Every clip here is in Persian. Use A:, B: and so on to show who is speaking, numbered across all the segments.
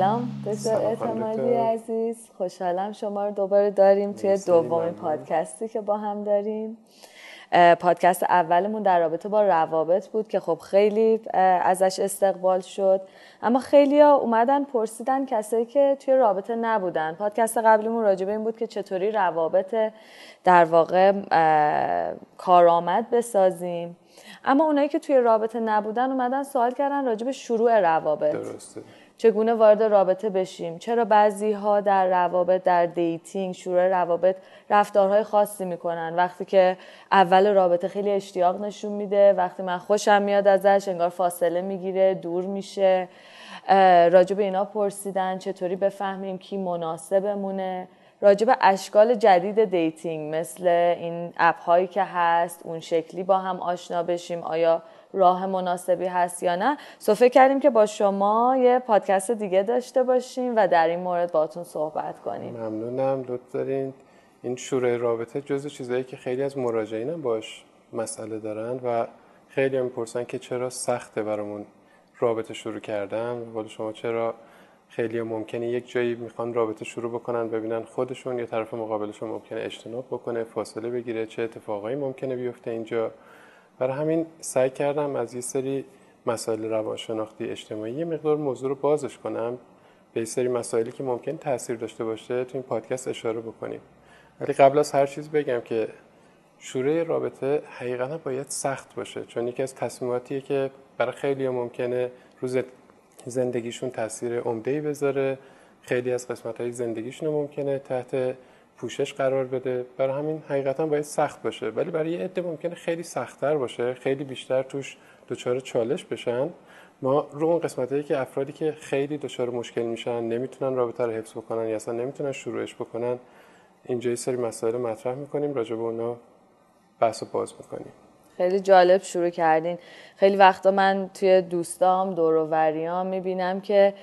A: سلام دکتر اعتمادی عزیز. خوشحالم شما رو دوباره داریم توی دومین پادکستی که با هم داریم. پادکست اولمون در رابطه با روابط بود که خب خیلی ازش استقبال شد. اما خیلی ها اومدن پرسیدن کسایی که توی رابطه نبودن. پادکست قبلیمون راجبه این بود که چطوری روابط در واقع کارآمد بسازیم. اما اونایی که توی رابطه نبودن اومدن سوال کردن راجب شروع روابط.
B: درسته.
A: چگونه وارد رابطه بشیم؟ چرا بعضی ها در روابط در dating شروع روابط رفتارهای خاصی می‌کنن؟ وقتی که اول رابطه خیلی اشتیاق نشون میده وقتی من خوشم میاد ازش انگار فاصله می‌گیره دور میشه راجب اینا پرسیدن چطوری بفهمیم کی مناسبمونه؟ راجب اشکال جدید dating مثل این app هایی که هست اون شکلی با هم آشنا بشیم آیا راه مناسبی هست یا نه. صفحه کردیم که با شما یه پادکست دیگه داشته باشیم و در این مورد باتون صحبت کنیم.
B: ممنونم لطف دارین. این شروع رابطه جزو چیزایی که خیلی از مراجعینم باش مسئله دارن و خیلی هم می‌پرسن که چرا سخته برامون رابطه شروع کردن. ولی شما چرا خیلی ممکنه یک جایی می‌خوان رابطه شروع بکنن ببینن خودشون یا طرف مقابلشون ممکنه اجتناب بکنه فاصله بگیره چه اتفاقایی ممکنه بیفته اینجا. برای همین سعی کردم از یه سری مسائل روانشناختی اجتماعی یه مقدار موضوع رو بازش کنم به سری مسائلی که ممکن تاثیر داشته باشه تو این پادکست اشاره بکنیم. ولی قبل از هر چیز بگم که شروع رابطه حقیقتا باید سخت باشه چون یکی از تصمیماتیه که برای خیلی ممکنه روز زندگیشون تاثیر عمده بذاره. خیلی از قسمت های زندگیشون ممکنه تحت پوشش قرار بده. برای همین حقیقتا باید سخت باشه. ولی برای یه عده ممکنه خیلی سختتر باشه خیلی بیشتر توش دچار چالش بشن. ما رو اون قسمت که افرادی که خیلی دچار مشکل میشن نمی‌تونن رابطه رو حفظ بکنن یا اصلا نمی‌تونن شروعش بکنن اینجا یه سری مسائل مطرح می‌کنیم راجع به اونا بحث و باز می‌کنیم.
A: خیلی جالب شروع کردین. خیلی وقتا من توی دوستام دور و می‌بینم که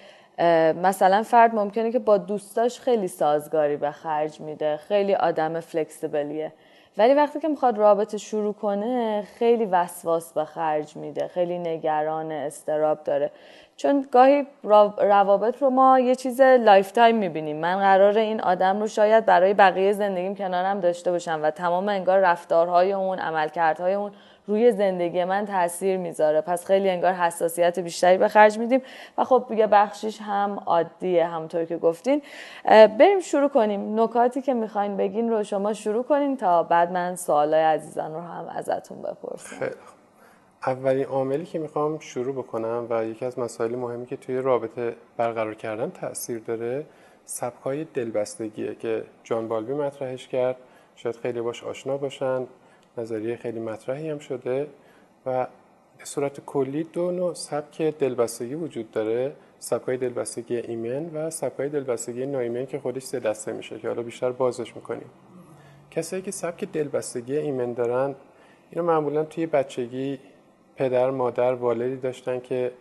A: مثلا فرد ممکنه که با دوستاش خیلی سازگاری به خرج میده خیلی آدم فلکسیبلیه. ولی وقتی که می‌خواد رابطه شروع کنه خیلی وسواس به خرج میده خیلی نگران اضطراب داره. چون گاهی روابط رو ما یه چیز lifetime می‌بینیم. من قراره این آدم رو شاید برای بقیه زندگیم کنارم داشته باشم و تمام انگار رفتارهای اون عملکردهای اون روی زندگی من تاثیر می‌ذاره. پس خیلی انگار حساسیت بیشتری به خرج میدیم. و خب یه بخشیش هم عادیه همونطور که گفتین. بریم شروع کنیم. نکاتی که می‌خواین بگین رو شما شروع کنین تا بعد من سوالای عزیزان رو هم ازتون بپرسم.
B: خیلی اولین عاملی که می‌خوام شروع بکنم و یکی از مسائل مهمی که توی رابطه برقرار کردن تاثیر داره سبکای دلبستگیه که جان بالبی مطرحش کرد. شاید خیلی باش آشنا باشن. نظریه خیلی مطرحی هم شده و به صورت کلی دو نوع سبک دلبستگی وجود داره سبکای دلبستگی ایمن و سبکای دلبستگی نایمن که خودش سه دسته میشه که حالا بیشتر بازش می‌کنیم. کسایی که سبک دلبستگی ایمن دارن اینو معمولا توی بچگی پدر مادر والدی داشتن که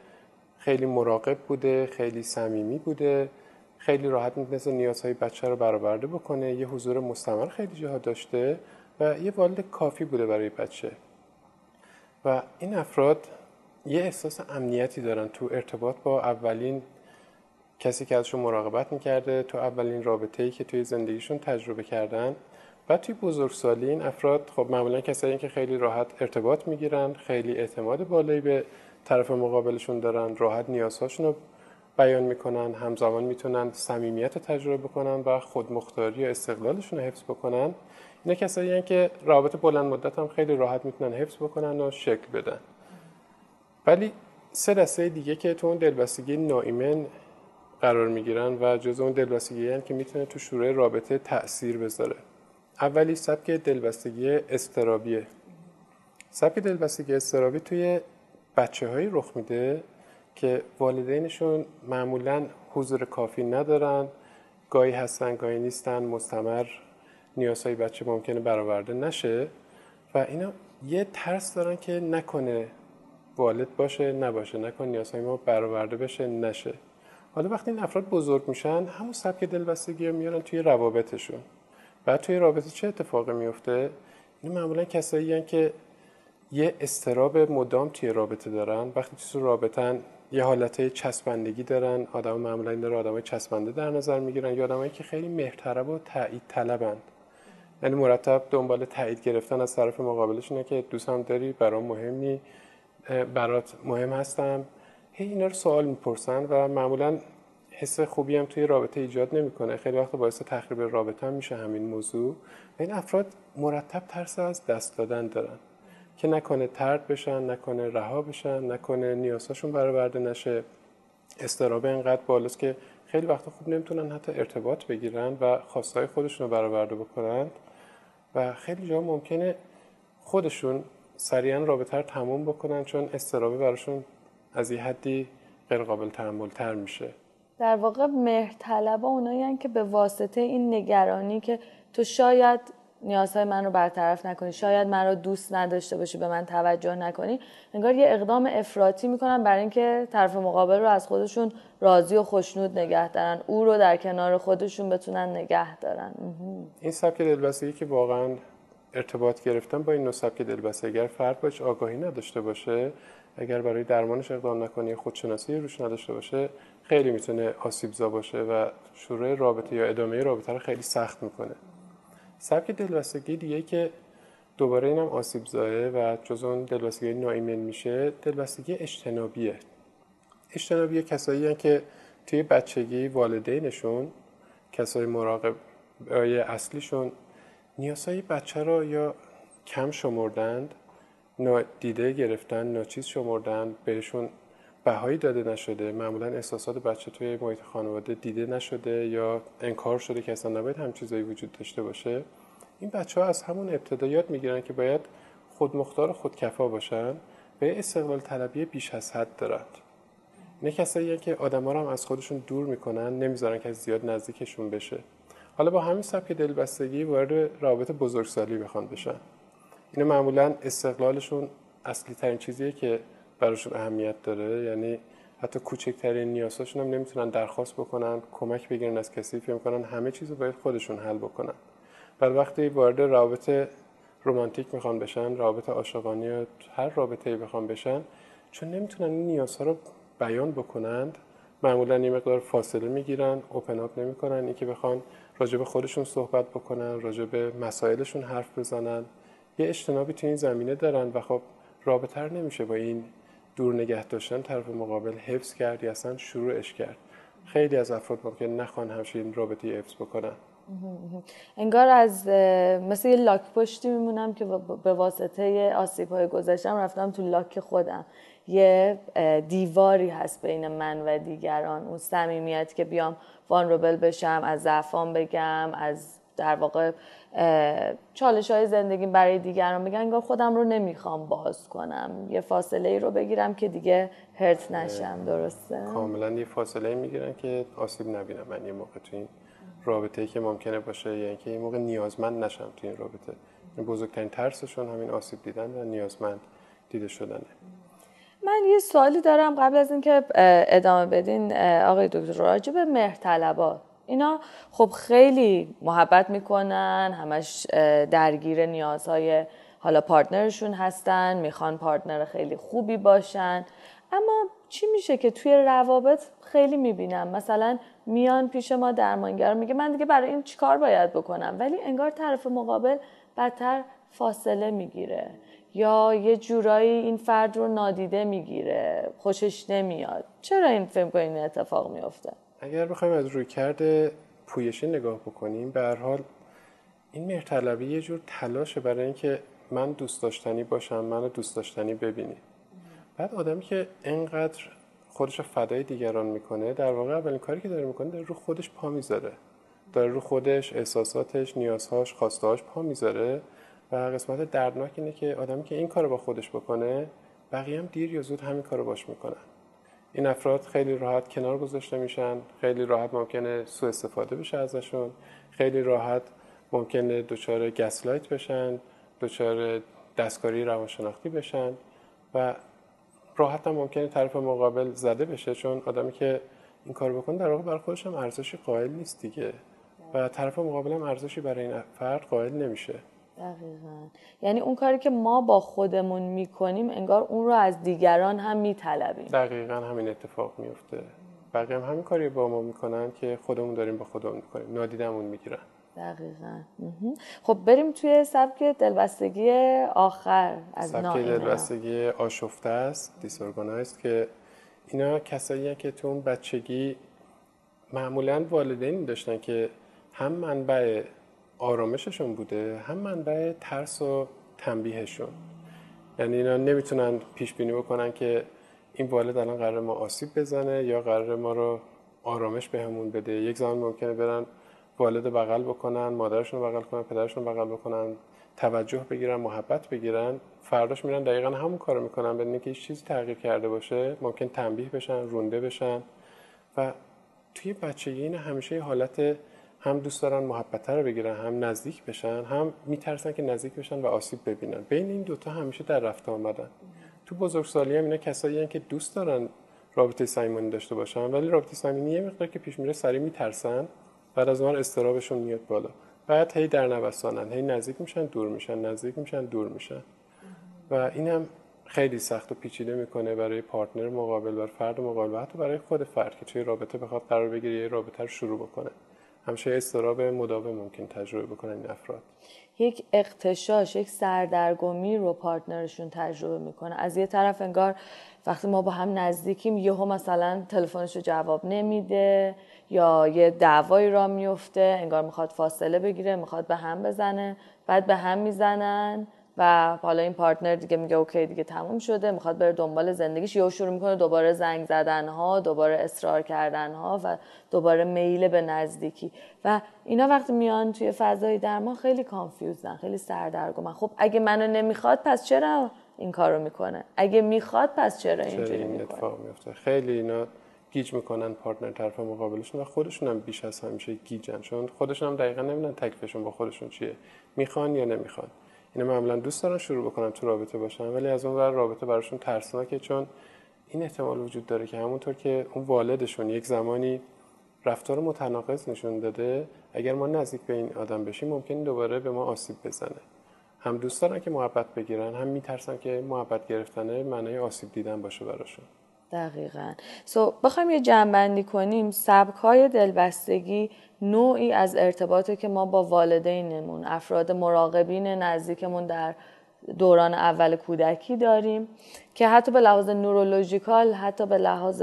B: خیلی مراقب بوده خیلی صمیمی بوده خیلی راحت می‌تونست نیازهای بچه رو برآورده بکنه. یه حضور مستمر خیلی جاها داشته. و یه والد کافی بوده برای بچه. و این افراد یه احساس امنیتی دارن تو ارتباط با اولین کسی که ازشون مراقبت می‌کرده تو اولین رابطه ای که توی زندگیشون تجربه کردن. و توی بزرگسالی این افراد خب معمولا کسایی که خیلی راحت ارتباط می‌گیرن خیلی اعتماد بالایی به طرف مقابلشون دارن راحت نیازهاشون رو بیان می‌کنن همزمان می‌تونن صمیمیت تجربه بکنن و خودمختاری و استقلالشون رو حفظ بکنن. اینا کسایی که رابطه بلند مدت هم خیلی راحت می‌تونن حفظ بکنن و شکل بدن. ولی سه دسته دیگه که تو اون دلبستگی ناایمن قرار می‌گیرن و جز اون دلبستگی هم که می‌تونه تو شروع رابطه تاثیر بذاره. اولی سبک دلبستگی استرابیه سبک دلبستگی استرابی توی بچه هایی رخ میده که والدینشون معمولا حضور کافی ندارن گاهی هستن گاهی نیستن مستمر. نیازهای بچه ممکنه برآورده نشه و اینا یه ترس دارن که نکنه والد باشه نباشه نکنه نیازهای ما برآورده بشه نشه. حالا وقتی این افراد بزرگ میشن همون سبک دلبستگی رو میارن توی روابطشون. بعد توی رابطه چه اتفاقی میفته؟ این معمولا کسایی که یه استراب مدام توی رابطه دارن. وقتی تو رابطن یه حالت چسبندگی دارن. آدم معمولا این داره آدمای چسبنده در نظر می‌گیرن یا آدمایی که خیلی مهرطلب و تایید طلبند. یعنی مرتب دنبال تایید گرفتن از طرف مقابلشونه که دوستم داری برام مهم برات مهم هستم. هی اینا رو سوال می‌پرسن و معمولا حس خوبی هم توی رابطه ایجاد نمی‌کنه. خیلی وقت باعث تخریب رابطه هم میشه همین موضوع. و این افراد مرتب ترس از دست دادن دارن که نکنه ترد بشن نکنه رها بشن نکنه نیازهاشون برآورده نشه. استراب اینقدر بالاست که خیلی وقتا خوب نمی‌تونن حتی ارتباط بگیرن و خواستهای خودشون رو برآورده بکنن. و خیلی جا ممکنه خودشون سریعا رابطه رو تموم بکنن چون استرابه براشون از یه حدی غیر قابل تحمل تر میشه.
A: در واقع مهرطلبا اونایی که به واسطه این نگرانی که تو شاید نیازهای من رو برطرف نکنی. شاید من رو دوست نداشته باشی به من توجه نکنی. انگار یه اقدام افراطی می‌کنن برای اینکه طرف مقابل رو از خودشون راضی و خوشنود نگه دارن. او رو در کنار خودشون بتونن نگه دارن.
B: این سبک دلبستگی که واقعا ارتباط گرفتن با این نوع سبک دلبستگی اگر فرد باش آگاهی نداشته باشه اگر برای درمانش اقدام نکنی خودشناسی روش نداشته باشه خیلی می‌تونه آسیبزا باشه و شروع رابطه یا ادامه رابطه رو خیلی سخت می‌کنه. سبک دلبستگی دیگه که دوباره اینم آسیب زایه و جز اون دلبستگی نایمن میشه دلبستگی اجتنابیه. اجتنابیه کسایی که توی بچگی والدینشون کسای مراقب اصلیشون نیازهای بچه رو یا کم شمردند دیده گرفتن ناچیز شمردن بهشون بهایی داده نشده معمولا احساسات بچه توی محیط خانواده دیده نشده یا انکار شده که اصلا نباید هم چیزایی وجود داشته باشه. این بچه ها از همون ابتدا یاد می‌گیرن که باید خودمختار خودکفا باشن به استقلال طلبی بیش از حد دارند. نه کسایی که آدما رو هم از خودشون دور می‌کنن نمی‌ذارن که زیاد نزدیکشون بشه. حالا با همین سبک دلبستگی وارد رابطه بزرگسالی بخوان بشن. اینا معمولا استقلالشون اصلی ترین چیزیه که براشون اهمیت داره. یعنی حتی کوچکترین نیازهاشون هم نمی‌تونن درخواست بکنن کمک بگیرن از کسی فکر می‌کنن همه چیز رو باید خودشون حل بکنن. بعد وقتی وارد رابطه رومانتیک می‌خوان بشن رابطه عاشقانه هر رابطه ای بخوان بشن چون نمی‌تونن این نیازها رو بیان بکنند معمولا یه مقدار فاصله می‌گیرن اوپن اپ نمی‌کنن. اینکه بخوان راجع به خودشون صحبت بکنن راجع به مسائلشون حرف بزنن یه اجتنابی تو این زمینه دارن و خب رابطه نمیشه با این دور نگه داشتن طرف مقابل حفظ کرد یا اصلا شروعش کرد. خیلی از افراد ممکن نخوان همچین رابطه حفظ بکنن.
A: انگار از مثل یه لاک پشتی میمونم که به واسطه آسیب های گذشتم رفتم تو لاک خودم. یه دیواری هست بین من و دیگران. اون صمیمیت که بیام وان روبل بشم از ضعفان بگم از در واقع چالش های زندگی برای دیگران بگن انگار خودم رو نمی‌خوام باز کنم. یه فاصله ای رو بگیرم که دیگه هرت نشم درسته؟
B: کاملا یه فاصله می‌گیرن که آسیب نبینم. من یه موقع تو این رابطه که ممکنه باشه یعنی که یه موقع نیازمند نشم تو این رابطه. بزرگترین ترسشون همین آسیب دیدن و نیازمند دیده شدنه.
A: من یه سوالی دارم قبل از اینکه ادامه بدین آقای دکتر. راجع به مهرطلبات اینا خب خیلی محبت می‌کنن همش درگیر نیازهای حالا پارتنرشون هستن می‌خوان پارتنر خیلی خوبی باشن. اما چی میشه که توی روابط خیلی می‌بینم؟ مثلا میان پیش ما درمانگر میگه من دیگه برای این چیکار باید بکنم؟ ولی انگار طرف مقابل بدتر فاصله می‌گیره. یا یه جورایی این فرد رو نادیده می‌گیره خوشش نمیاد. چرا این فکر این اتفاق میفته
B: اگر بخوایم از روی کرده پویشی نگاه بکنیم به هر حال این مهرطلبی یه جور تلاشه برای اینکه من دوست داشتنی باشم منو دوست داشتنی ببینی. بعد آدمی که انقدر خودش فدای دیگران می‌کنه در واقع اولین کاری که داره می‌کنه داره رو خودش پا می‌ذاره. داره رو خودش احساساتش نیازهاش خواستهاش پا می‌ذاره و قسمت دردناک اینه که آدمی که این کارو با خودش بکنه بقیه هم دیر یا زود همین کارو باش می‌کنن. این افراد خیلی راحت کنار گذاشته میشن خیلی راحت ممکنه سوء استفاده بشه ازشون خیلی راحت ممکنه دچار گسلایت بشن دچار دستکاری روانشناختی بشن و راحت هم ممکنه طرف مقابل زده بشه چون آدمی که این کار بکنه در واقع برای خودش هم ارزشی قائل نیست دیگه. و طرف مقابل هم ارزشی برای این فرد قائل نمیشه.
A: دقیقا. یعنی اون کاری که ما با خودمون می‌کنیم انگار اون رو از دیگران هم میطلبیم.
B: دقیقا همین اتفاق میفته بقیه هم همین کاری با ما می‌کنن که خودمون داریم با خودمون می‌کنیم. نادیدمون می‌گیرن.
A: دقیقا. خب بریم توی سبک دلبستگی آخر از
B: سبک دلبستگی آشفته است دیسورگانایز که اینا کسایی که تو اون بچگی معمولا والدینی داشتن که هم منبع آرامششون بوده. هم منبع ترس و تنبیهشون. یعنی اینا نمی‌تونن پیش بینی بکنن که این والد الان قرار ما آسیب بزنه یا قرار ما رو آرامش بهمون بده. یک زمان ممکنه برن والد بغل بکنن مادرشون بغل کنن پدرشون بغل بکنن توجه بگیرن محبت بگیرن. فرداش میرن دقیقا همون کارو می‌کنن بدون که هیچ چیزی تغییر کرده باشه. ممکن تنبیه بشن رونده بشن. و توی بچگی این همیشه حالت هم دوست دارن محبت رو بگیرن هم نزدیک بشن هم میترسن که نزدیک بشن و آسیب ببینن. بین این دوتا همیشه در رفته آمدن. تو بزرگسالی هم اینا کسایی که دوست دارن رابطه صمیمانه داشته باشن ولی رابطه صمیمی یه مقدار که پیش میره سری میترسن بعد از اون استرابشون میاد بالا. بعد هی در نوسانن هی نزدیک میشن دور میشن نزدیک میشن دور میشن. و این هم خیلی سخت و پیچیده می‌کنه برای پارتنر مقابل برای فرد مقابل و حتی برای خود فرد که توی رابطه بخواد قرار بگیره یه رابطه رو شروع بکنه. همیشه استراب مداوم ممکن تجربه بکنن این افراد.
A: یک اقتشاش یک سردرگمی رو پارتنرشون تجربه می‌کنه. از یه طرف انگار وقتی ما با هم نزدیکیم یهو مثلا تلفنش رو جواب نمیده یا یه دعوایی را میفته انگار می‌خواد فاصله بگیره می‌خواد به هم بزنه بعد به هم می‌زنن. و حالا این partner دیگه میگه okay دیگه تموم شده می‌خواد بره دنبال زندگیش. یا شروع می‌کنه دوباره زنگ زدن ها دوباره اصرار کردن ها و دوباره میل به نزدیکی. و اینا وقتی میان توی فضای درمان خیلی confused ان خیلی سردرگمن. خب اگه منو نمی‌خواد پس چرا این کارو می‌کنه؟ اگه می‌خواد پس چرا اینجوری می‌کنه؟
B: خیلی اینا گیج می‌کنن partner طرف مقابلشون و خودشون هم بیش از همیشه گیجن. چون خودشون هم دقیقا نمی‌دونن تکلیفشون با خودشون چیه. می‌خوان یا نمی‌خوان. اینا معمولا دوست دارن شروع بکنن تو رابطه باشن ولی از اون ور رابطه براشون ترسناکه چون این احتمال وجود داره که همونطور که اون والدشون یک زمانی رفتار متناقض نشون داده اگر ما نزدیک به این آدم بشیم ممکن دوباره به ما آسیب بزنه. هم دوست دارن که محبت بگیرن هم میترسن که محبت گرفتنه معنای آسیب دیدن باشه براشون.
A: دقیقا. سو so, بخوایم یه جنبندی کنیم. سبک های دلبستگی نوعی از ارتباطی که ما با والدینمون افراد مراقبین نزدیکمون در دوران اول کودکی داریم که حتی به لحاظ نورولوژیکال حتی به لحاظ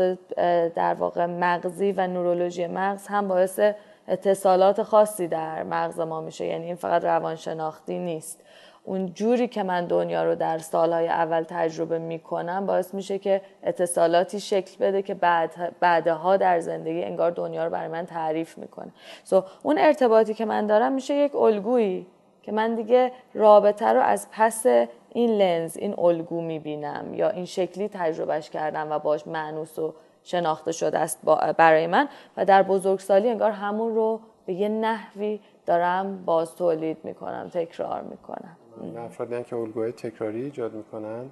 A: در واقع مغزی و نورولوژی مغز هم باعث اتصالات خاصی در مغز ما میشه. یعنی این فقط روانشناختی نیست. اون جوری که من دنیا رو در سالهای اول تجربه می‌کنم باعث میشه که اتصالاتی شکل بده که بعد بعدها در زندگی انگار دنیا رو برای من تعریف می‌کنه. سو so, اون ارتباطی که من دارم میشه یک الگویی که من دیگه رابطه رو از پس این لنز این الگو می‌بینم یا این شکلی تجربهش کردم و باش معنوس و شناخته شده است برای من و در بزرگسالی انگار همون رو به یه نحوی دارم باز تولید می‌کنم تکرار می‌کنم.
B: افرادی که الگوهای تکراری ایجاد می‌کنن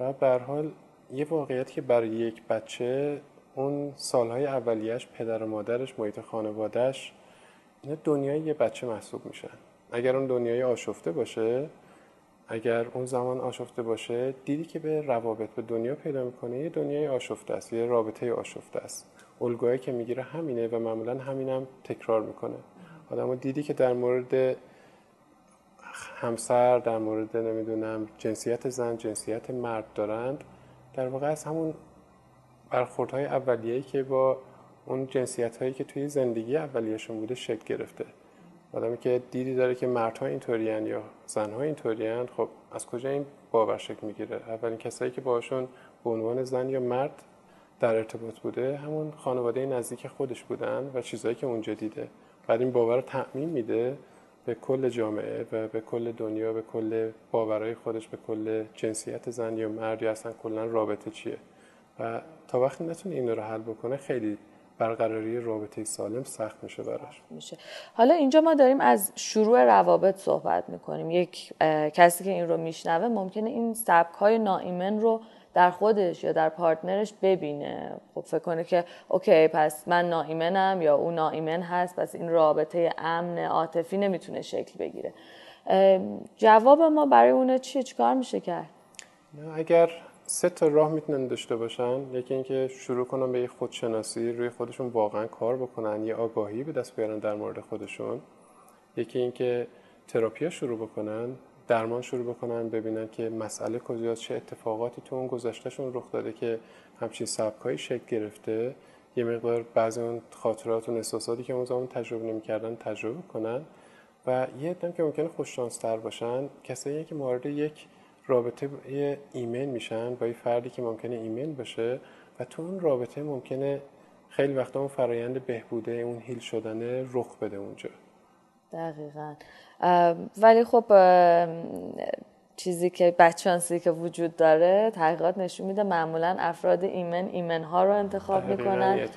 B: و به حال یه واقعیت که برای یک بچه اون سالهای اولیش پدر و مادرش محیط خانوادهش اینا دنیای یه بچه محسوب میشن. اگر اون دنیای آشفته باشه اگر اون زمان آشفته باشه دیدی که به روابط به دنیا پیدا می‌کنه یه دنیای آشفته است یه رابطه آشفته است. الگوهایی که می‌گیره همینه و معمولا همینم تکرار می‌کنه. آدم دیدی که در مورد همسر در مورد نمی‌دونم جنسیت زن جنسیت مرد دارند. در واقع از همون برخوردهای اولیه‌ای که با اون جنسیت هایی که توی زندگی اولیهشون بوده شکل گرفته. آدمی که دیدی داره که مردها اینطورین یا زنها اینطورین خب از کجا این باور شکل می‌گیره؟ اولین کسایی که باشون به عنوان زن یا مرد در ارتباط بوده همون خانواده نزدیک خودش بودن و چیزهایی که اونجا دیده. بعد این باور رو تعمین میده به کل جامعه و به کل دنیا به کل باورهای خودش به کل جنسیت زن یا مرد یا اصلا کلا رابطه چیه؟ و تا وقتی نتونه این رو حل بکنه خیلی برقراری رابطه سالم سخت میشه براش.
A: میشه. حالا اینجا ما داریم از شروع روابط صحبت می‌کنیم. یک کسی که این رو میشنوه ممکنه این سبک های ناایمن رو در خودش یا در پارتنرش ببینه. خب فکر کنه که اوکی پس من ناایمنم یا او ناایمن هست پس این رابطه امن عاطفی نمی‌تونه شکل بگیره. جواب ما برای اونا چیه؟ چیکار میشه کرد؟
B: اگر سه تا راه می‌تونن داشته باشن یکی اینکه شروع کنن به خودشناسی روی خودشون واقعا کار بکنن یه آگاهی به دست بیارن در مورد خودشون. یکی اینکه تراپیا شروع بکنن. درمان شروع بکنن ببینن که مسئله کجاست چه اتفاقاتی تو اون گذشتهشون رخ داده که همچین سبکایی شکل گرفته. یه مقدار بعضی اون خاطرات و احساساتی که اون زمان تجربه نمی‌کردن تجربه کنن و یه عدم که ممکنه خوششانستر باشن کسایی که مورد یک رابطه ایمیل میشن با یه فردی که ممکنه ایمیل باشه و تو اون رابطه ممکنه خیلی وقتا اون فرایند بهبوده اون هیل شدنه رخ بده اونجا.
A: دقیقا. ولی خب چیزی که بچانسی که وجود داره تحقیقات نشون میده معمولا افراد ایمن ایمن ها رو انتخاب می‌کنن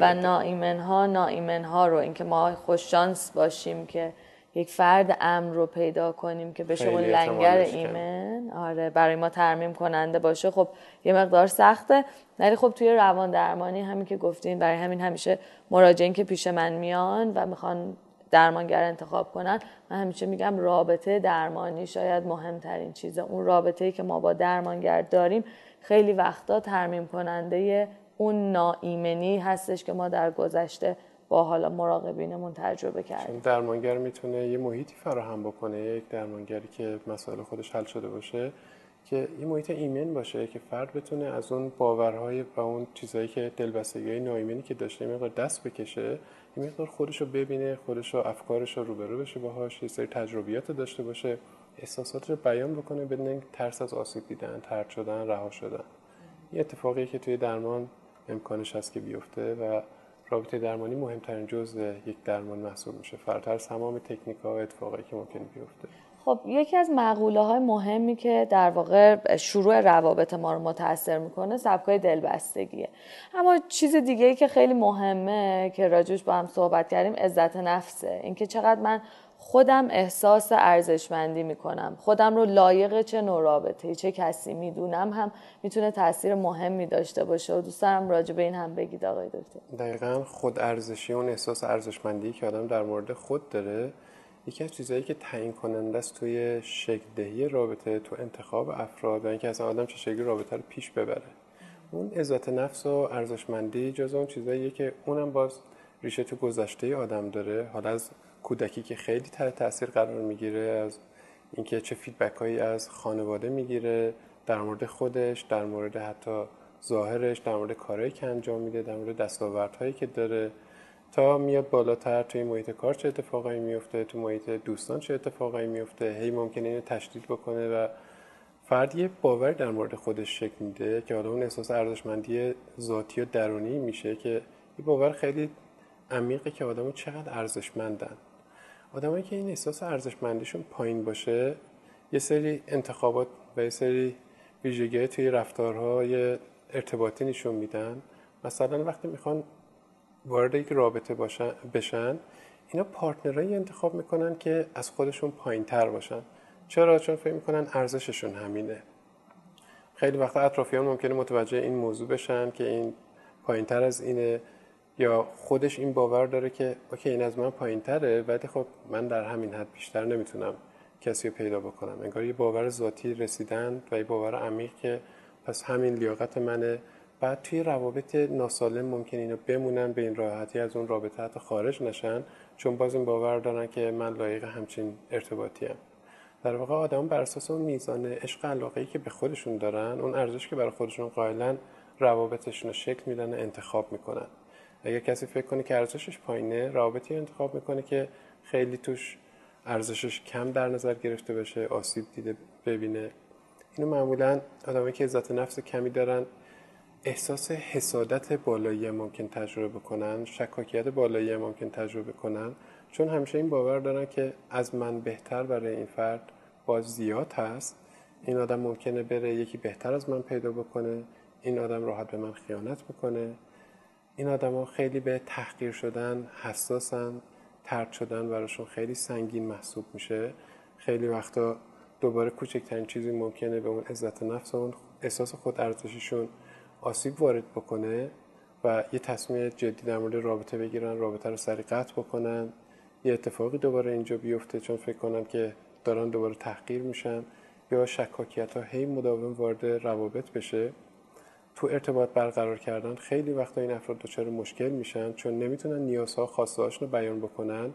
A: و نا ایمن ها نا ایمن ها رو. اینکه ما خوششانس باشیم که یک فرد امن رو پیدا کنیم که به شما لنگر ایمن آره برای ما ترمیم کننده باشه خب یه مقدار سخته. ولی خب توی روان درمانی همین که گفتین برای همین همیشه مراجعین که پیش من میان و می‌خوان درمانگر انتخاب کنن من همیشه میگم رابطه درمانی شاید مهمترین چیزه اون رابطه ای که ما با درمانگر داریم خیلی وقتا ترمیم کننده اون ناایمنی هستش که ما در گذشته با حالا مراقبینمون تجربه کردیم.
B: درمانگر می‌تونه یه محیطی فراهم بکنه یک درمانگری که مسائل خودش حل شده باشه. که این محیط ایمن باشه که فرد بتونه از اون باورهای و اون چیزهایی که دلبستگی نایمنی که داشته مقدار دست بکشه این مقدار خودش رو ببینه خودش رو افکارش رو روبرو بشه باهاش یه سری تجربیات داشته باشه احساسات رو بیان بکنه بدون ترس از آسیب دیدن ترد شدن رها شدن. این اتفاقی که توی درمان امکانش هست که بیفته و رابطه درمانی مهمترین جزء یک درمان محسوب میشه. فراتر تمام تکنیک ها و اتفاقی که ممکن بیفته.
A: خب یکی از مقوله های مهمی که در واقع شروع روابط ما رو متاثر می‌کنه سبکای دلبستگیه. اما چیز دیگه ای که خیلی مهمه که راجوش با هم صحبت کردیم عزت نفسه. اینکه چقدر من خودم احساس ارزشمندی می‌کنم. خودم رو لایق چه نوع رابطه چه کسی می‌دونم هم می‌تونه تاثیر مهمی داشته باشه. و دوست دارم راجع به این هم بگید آقای دکتر.
B: دقیقا خود ارزشی اون احساس ارزشمندی که آدم در مورد خود داره یکی از چیزهایی که تعیین کننده است توی شکل رابطه تو انتخاب افراد و اینکه اصلا آدم چه شکلی رابطه رو پیش ببره. اون عزت نفس و ارزشمندی جز اون چیزاییه که اونم باز ریشه تو گذشته آدم داره. حالا از کودکی که خیلی تحت تاثیر قرار می‌گیره از اینکه چه فیدبک هایی از خانواده می‌گیره در مورد خودش در مورد حتی ظاهرش در مورد کارهایی که انجام میده در مورد دستاوردهایی که داره. تا میاد بالاتر توی محیط کار چه اتفاقایی میفته تو محیط دوستان چه اتفاقایی میفته؟ هی ممکنه اینو تشدید بکنه و فرد یه باور در مورد خودش شکل میده که حالا اون احساس ارزشمندی ذاتی و درونی میشه که یه باور خیلی عمیقه که آدمو چقدر ارزشمندن. آدمایی که این احساس ارزشمندیشون پایین باشه یه سری انتخابات و یه سری ویژگی توی رفتارها یه ارتباطی نشون میدن. مثلا وقتی می‌خوان وارد یک رابطه باشن بشن اینا پارتنرایی انتخاب می‌کنن که از خودشون پایین تر باشن. چرا؟ چون فکر می‌کنن ارزششون همینه. خیلی وقتا اطرافیان ممکنه متوجه این موضوع بشن که این پایین تر از اینه یا خودش این باور داره که اوکی این از من پایین تره ولی خب من در همین حد بیشتر نمی‌تونم کسی رو پیدا بکنم. انگار یه باور ذاتی رسیدن و یه باور عمیق که پس همین لیاقت منه. بعد توی روابط ناسالم ممکن اینو بمونن به این راحتی از اون رابطه حتی خارج نشن چون باز این باور دارن که من لایق همچین ارتباطی هم. در واقع آدم بر اساس اون میزان عشق علاقه که به خودشون دارن اون ارزش که برای خودشون قائلن روابطشون رو شکل میدن و انتخاب می‌کنن اگر کسی فکر کنه که ارزشش پایینه رابطی انتخاب می‌کنه که خیلی توش ارزشش کم در نظر گرفته بشه آسیب دیده ببینه اینو معمولا آدمایی که عزت نفس کمی دارن احساس حسادت بالایی ممکن تجربه بکنن شکاکیت بالایی ممکن تجربه کنن چون همیشه این باور دارن که از من بهتر برای این فرد باز زیاد هست. این آدم ممکنه بره یکی بهتر از من پیدا بکنه این آدم راحت به من خیانت بکنه. این ها خیلی به تحقیر شدن حساسن ترد شدن براشون خیلی سنگین محسوب میشه. خیلی وقتا دوباره کوچکترین چیزی ممکنه به اون عزت نفس اون احساس خود ارزششون آسیب وارد بکنه و یه تصمیم جدی در مورد رابطه بگیرن رابطه رو سری قطع بکنن. یه اتفاقی دوباره اینجا بیفته چون فکر کنن که دارن دوباره تحقیر میشن. یا شکاکیت ها هی مداوم وارد روابط بشه. تو ارتباط برقرار کردن خیلی وقتا این افراد دچار مشکل میشن چون نمی‌تونن نیازها خواستهاشون رو بیان بکنن.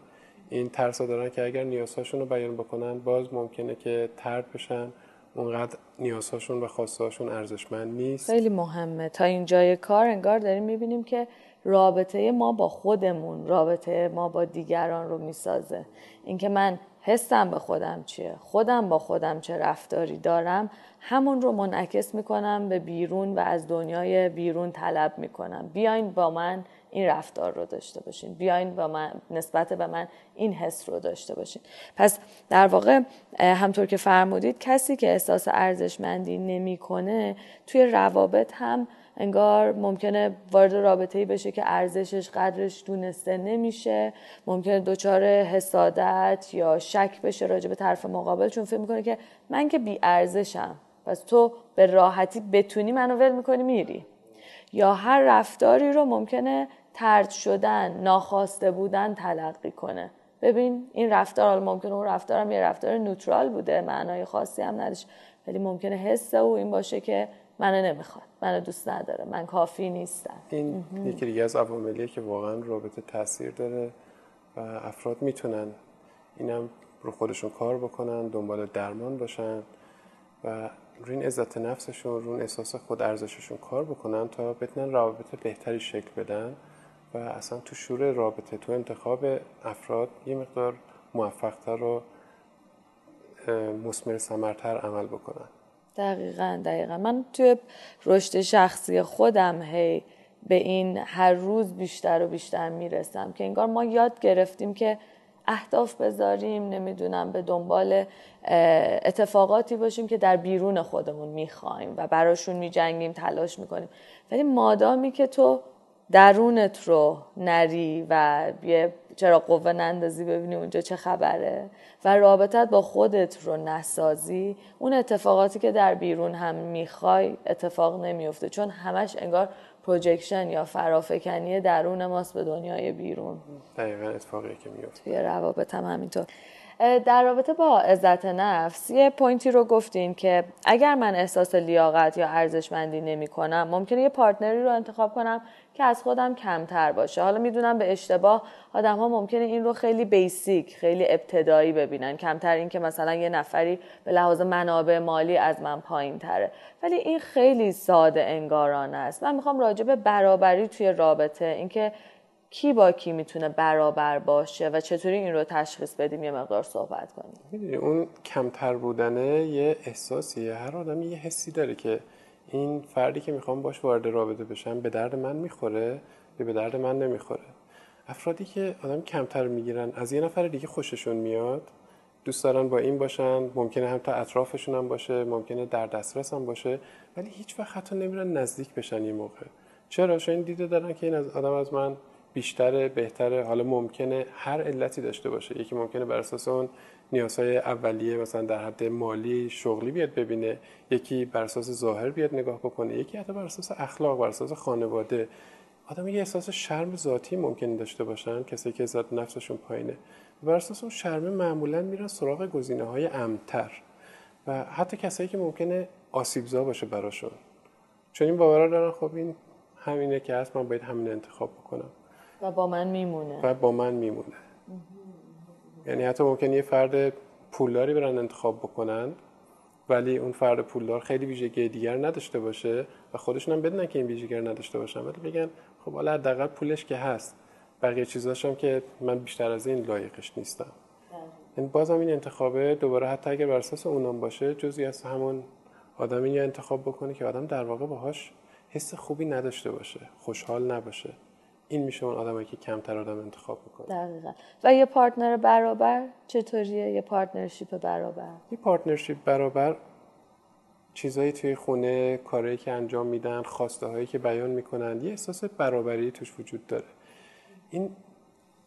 B: این ترس دارن که اگر نیازهاشون رو بیان بکنن باز ممکنه که ترد بشن. اونقدر نیازهاشون و خواستهاشون ارزشمند نیست.
A: خیلی مهمه. تا اینجای کار انگار داریم می‌بینیم که رابطه ما با خودمون رابطه ما با دیگران رو می‌سازه. اینکه من حسم به خودم چیه خودم با خودم چه رفتاری دارم همون رو منعکس می‌کنم به بیرون و از دنیای بیرون طلب می‌کنم. بیاین با من این رفتار رو داشته باشین. بیاین با من نسبت به من این حس رو داشته باشین. پس در واقع همطور که فرمودید کسی که احساس ارزشمندی نمی‌کنه توی روابط هم انگار ممکنه وارد رابطه ای بشه که ارزشش قدرش دونسته نمیشه. ممکنه دچار حسادت یا شک بشه راجع به طرف مقابل چون فکر می‌کنه که من که بی ارزشم پس تو به راحتی بتونی منو ول می‌کنی میری. یا هر رفتاری رو ممکنه ترد شدن ناخواسته بودن تلقی کنه. ببین این رفتار حالا ممکنه اون رفتارم یه رفتار نوترال بوده معنای خاصی هم نداشت. ولی ممکنه حس او این باشه که منو نمی‌خواد منو دوست نداره من کافی نیستم.
B: این یکی دیگه از عواملیه که واقعا رابطه تاثیر داره و افراد می‌تونن اینم رو خودشون کار بکنن دنبال درمان باشن و روی این عزت نفسشون روی احساس خود ارزششون کار بکنن تا بتونن روابط بهتری شکل بدن. و اصلا تو شور رابطه تو انتخاب افراد یه مقدار موفقتر و مسمر سمرتر عمل بکنن.
A: دقیقا دقیقا. من توی رشد شخصی خودم هی به این هر روز بیشتر و بیشتر می‌رسم که انگار ما یاد گرفتیم که اهداف بذاریم نمی‌دونم به دنبال اتفاقاتی باشیم که در بیرون خودمون می‌خوایم و براشون میجنگیم تلاش می‌کنیم. ولی مادامی که تو درونت رو نری و یه چرا قوه نندازی ببینی اونجا چه خبره و رابطت با خودت رو نسازی. اون اتفاقاتی که در بیرون هم می‌خوای اتفاق نمیفته چون همش انگار projection یا فرافکنی درون ماست به دنیای بیرون.
B: دقیقا اتفاقی که میفته
A: توی روابط هم همینطور. در رابطه با عزت نفس یه point ی رو گفتین که اگر من احساس لیاقت یا ارزشمندی نمی کنم ممکنه یه partner ی رو انتخاب کنم که از خودم کمتر باشه. حالا می‌دونم به اشتباه آدم ها ممکنه این رو خیلی basic خیلی ابتدایی ببینن. کمتر این که مثلا یه نفری به لحاظ منابع مالی از من پایین تره ولی این خیلی ساده انگارانه است. من می‌خوام راجع به برابری توی رابطه اینکه کی با کی می‌تونه برابر باشه و چطوری این رو تشخیص بدیم یه مقدار صحبت کنیم.
B: اون کمتر بودنه یه احساسیه. هر آدم یه حسی داره که این فردی که می‌خوام باش وارد رابطه بشم به درد من می‌خوره یا به درد من نمی‌خوره؟ افرادی که آدم کمتر می‌گیرن از یه نفر دیگه خوششون میاد دوست دارن با این باشن ممکنه هم تا اطرافشون هم باشه ممکنه در دسترس هم باشه ولی هیچ وقت حتی نمیرن نزدیک بشن یه موقع. چرا؟ چون دیده دارن که این از آدم از من بیشتره بهتره حالا ممکنه هر علتی داشته باشه. یکی ممکنه بر اساس اون نیازهای اولیه مثلا در حد مالی شغلی بیاد ببینه یکی بر اساس ظاهر بیاد نگاه بکنه یکی حتی بر اساس اخلاق بر اساس خانواده. آدم یه احساس شرم ذاتی ممکن داشته باشن کسی که ذات نفسشون پایینه. بر اساس اون شرم معمولا میرن سراغ گزینه های امتر. و حتی کسایی که ممکنه آسیبزا باشه براشون. چون این باورا دارن خب این همینه که هست من باید همین انتخاب بکنم.
A: و با من میمونه.
B: و با من میمونه. یعنی حتی ممکن یه فرد پولداری برن انتخاب بکنن ولی اون فرد پولدار خیلی ویژگی دیگر نداشته باشه و خودشون هم بدونن که این ویژگی نداشته باشن ولی بگن خب حالا حداقل پولش که هست. بقیه چیزاش هم که من بیشتر از این لایقش نیستم. این بازم این انتخابه دوباره حتی اگر بر اساس اونم باشه جزی از همون آدمی یا انتخاب بکنه که آدم در واقع باهاش حس خوبی نداشته باشه خوشحال نباشه. این میشه اون آدمایی که کمتر آدم انتخاب می‌کنه
A: دقیقا. و یه partner برابر چطوریه؟ یه partnership برابر.
B: یه partnership برابر چیزایی توی خونه کاری که انجام میدن خواسته هایی که بیان می‌کنن یه احساس برابری توش وجود داره. این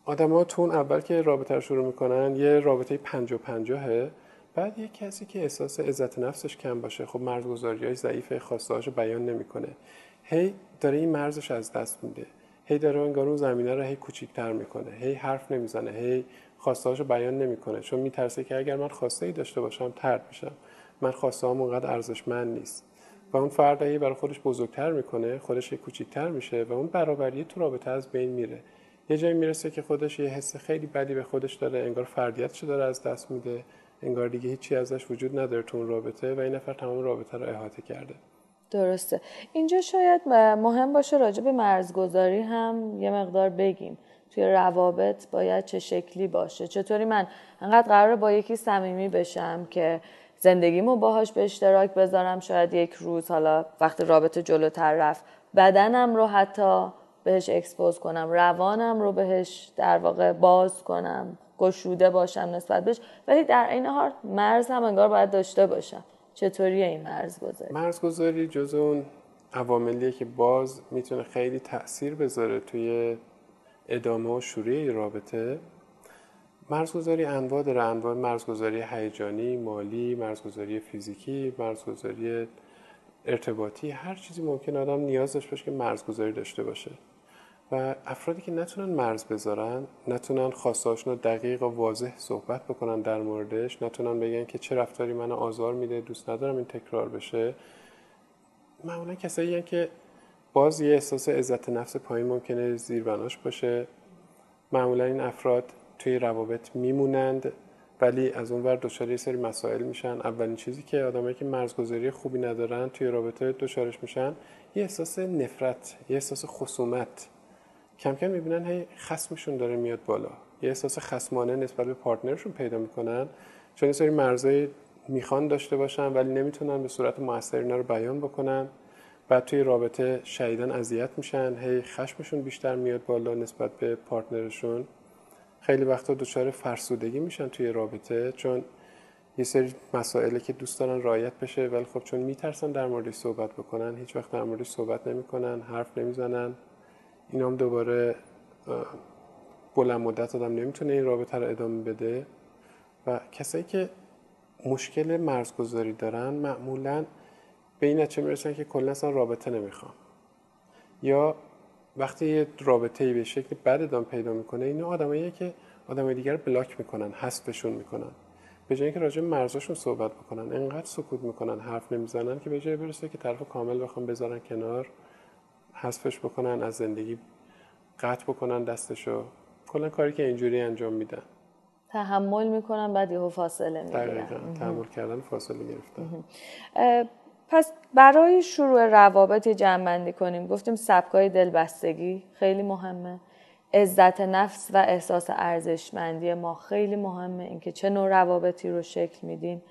B: آدما تو اون اول که رابطه رو شروع می‌کنن یه رابطه پنج و پنجاهه. بعد یه کسی که احساس عزت نفسش کم باشه خب مرزگذاری های ضعیف خواسته بیان نمی‌کنه. هی داره این مرزش از دست میده. هی داره انگار اون زمینه رو هی کوچیک‌تر می‌کنه. هی حرف نمی‌زنه. هی خواستهاشو بیان نمی‌کنه. چون میترسه که اگر من خواسته ای داشته باشم ترد میشم. من خواسته هم اونقدر ارزشمند نیست. و اون فرد هی برای خودش بزرگتر می‌کنه خودش کوچیکتر میشه و اون برابری تو رابطه از بین میره. یه جایی می‌رسه که خودش یه حس خیلی بدی به خودش داره انگار فردیتش داره از دست میده انگار دیگه هیچی ازش وجود نداره تو اون رابطه و این نفر تمام رابطه رو احاطه کرده.
A: درسته. اینجا شاید مهم باشه راجع به مرزگذاری هم یه مقدار بگیم. توی روابط باید چه شکلی باشه؟ چطوری من انقدر قراره با یکی صمیمی بشم که زندگیمو باهاش به اشتراک بذارم؟ شاید یک روز حالا وقتی رابطه جلوتر رفت بدنم رو حتی بهش اکسپوز کنم روانم رو بهش در واقع باز کنم گشوده باشم نسبت بهش. ولی در این حال مرز هم انگار باید داشته باشم. چطوریه این مرز گذاری؟
B: مرز گذاری جز اون عواملیه که باز می‌تونه خیلی تاثیر بذاره توی ادامه و شروع رابطه. مرزگذاری انواع داره. انواع مرزگذاری هیجانی مالی مرزگذاری فیزیکی مرزگذاری ارتباطی. هر چیزی ممکن آدم نیاز داشته باشه که مرزگذاری داشته باشه. و افرادی که نتونن مرز بذارن نتونن خواستهاشون رو دقیق و واضح صحبت بکنن در موردش نتونن بگن که چه رفتاری منو آزار میده دوست ندارم این تکرار بشه. معمولا کسایی که باز یه احساس عزت نفس پایین ممکنه زیربناش باشه. معمولا این افراد توی روابط میمونند ولی از اون ور دچار یه سری مسائل میشن. اولین چیزی که آدمایی که مرزگذاری خوبی ندارن توی رابطه دچارش میشن یه احساس نفرت یه احساس خصومت. کم کم می‌بینن هی خصمشون داره میاد بالا. یه احساس خصمانه نسبت به پارتنرشون پیدا می‌کنن چون یه سری مرزای می‌خوان داشته باشن ولی نمی‌تونن به صورت موثر اینا رو بیان بکنن. بعد توی رابطه شدیدن اذیت میشن هی خشمشون بیشتر میاد بالا نسبت به پارتنرشون. خیلی وقتا دچار فرسودگی میشن توی رابطه چون یه سری مسائلی که دوست دارن رایت بشه ولی خب چون میترسن در موردش صحبت بکنن هیچ وقت در موردش صحبت نمی‌کنن حرف نمی‌زنن. این هم دوباره بلند مدت آدم نمی‌تونه این رابطه رو ادامه بده. و کسایی که مشکل مرزگذاری دارن معمولا به این نتیجه می‌رسن که کلا اصلا رابطه نمی‌خوان. یا وقتی یه رابطه به شکل بد ادامه پیدا می‌کنه اینا آدمایی که آدمای دیگر بلاک می‌کنن حذفشون می‌کنن. به جای اینکه راجع مرزاشون صحبت بکنن انقدر سکوت می‌کنن حرف نمی‌زنن که به جای برسه که طرف کامل بخوام بذارن کنار. حذفش بکنن از زندگی قطع بکنن دستشو. کلا کاری که اینجوری انجام میدن.
A: تحمل می‌کنن بعد یهو فاصله می‌گیرن.
B: تحمل کردن فاصله گرفتن.
A: پس برای شروع روابط جمع کنیم. گفتیم سبکای دلبستگی خیلی مهمه. عزت نفس و احساس ارزشمندی ما خیلی مهمه. اینکه چه نوع روابطی رو شکل میدیم.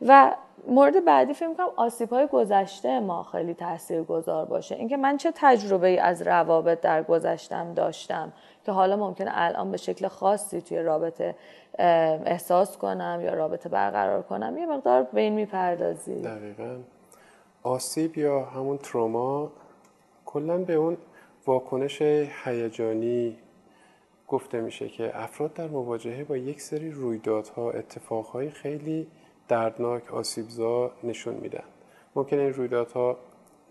A: و مورد بعدی فکر کنم آسیب های گذشته ما خیلی تاثیر گذار باشه. اینکه من چه تجربه ای از روابط در گذشتم داشتم که حالا ممکنه الان به شکل خاصی توی رابطه احساس کنم یا رابطه برقرار کنم یه مقدار به این می‌پردازی.
B: دقیقا. آسیب یا همون تروما کلا به اون واکنش هیجانی گفته میشه که افراد در مواجهه با یک سری رویدادها اتفاقهای خیلی دردناک آسیبزا نشون میدن. ممکنه این رویدادها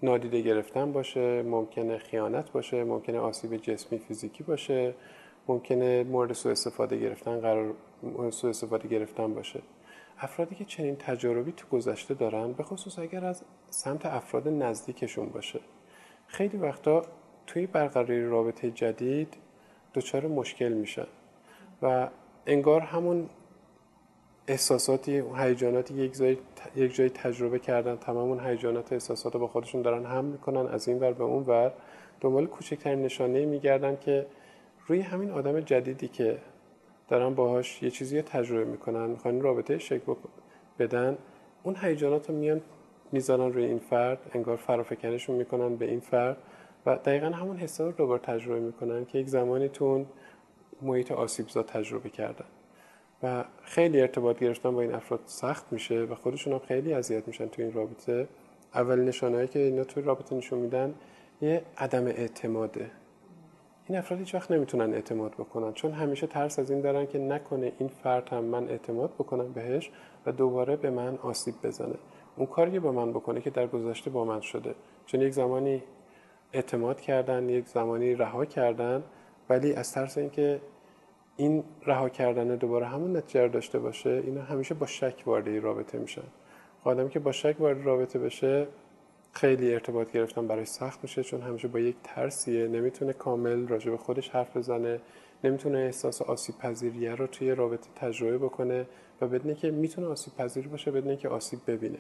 B: نادیده گرفتن باشه ممکنه خیانت باشه ممکنه آسیب جسمی فیزیکی باشه ممکنه مورد سوء استفاده گرفتن قرار سوء استفاده گرفتن باشه. افرادی که چنین تجاربی تو گذشته دارن به خصوص اگر از سمت افراد نزدیکشون باشه. خیلی وقتا توی برقراری رابطه جدید دچار مشکل میشن و انگار همون احساساتی هیجاناتی یک جای یک جای تجربه کردن تمام اون هیجانات و احساسات با خودشون دارن هم می‌کنن از این ور به اون ور. دنبال کوچکترین نشانه میگردن که روی همین آدم جدیدی که دارن باهاش یه چیزی تجربه می‌کنن می‌خوان رابطه شکل بدن اون هیجانات رو میان می‌ذارن روی این فرد انگار فرافکنشون می‌کنن به این فرد و دقیقا همون حسا رو دوباره تجربه می‌کنن که یک زمانی تو محیط آسیبزا تجربه کردن. و خیلی ارتباط گرفتن با این افراد سخت میشه و خودشون هم خیلی اذیت میشن تو این رابطه. اولین نشانهایی که اینا توی رابطه نشون میدن یه عدم اعتماده. این افراد هیچ وقت نمی‌تونن اعتماد بکنن چون همیشه ترس از این دارن که نکنه این فرد هم من اعتماد بکنم بهش و دوباره به من آسیب بزنه. اون کاری که با من بکنه که در گذشته با من شده. چون یک زمانی اعتماد کردن یک زمانی رها کردن ولی از ترس اینکه این رها کردن دوباره همون نتیجه داشته باشه اینا همیشه با شک وارد رابطه میشن. آدمی که با شک وارد رابطه بشه خیلی ارتباط گرفتن برای سخت میشه چون همیشه با یک ترسیه. نمی‌تونه کامل راجع به خودش حرف بزنه نمی‌تونه احساس آسیب پذیریه رو توی رابطه تجربه بکنه و بدونه که می‌تونه آسیب پذیر باشه بدونه که آسیب ببینه.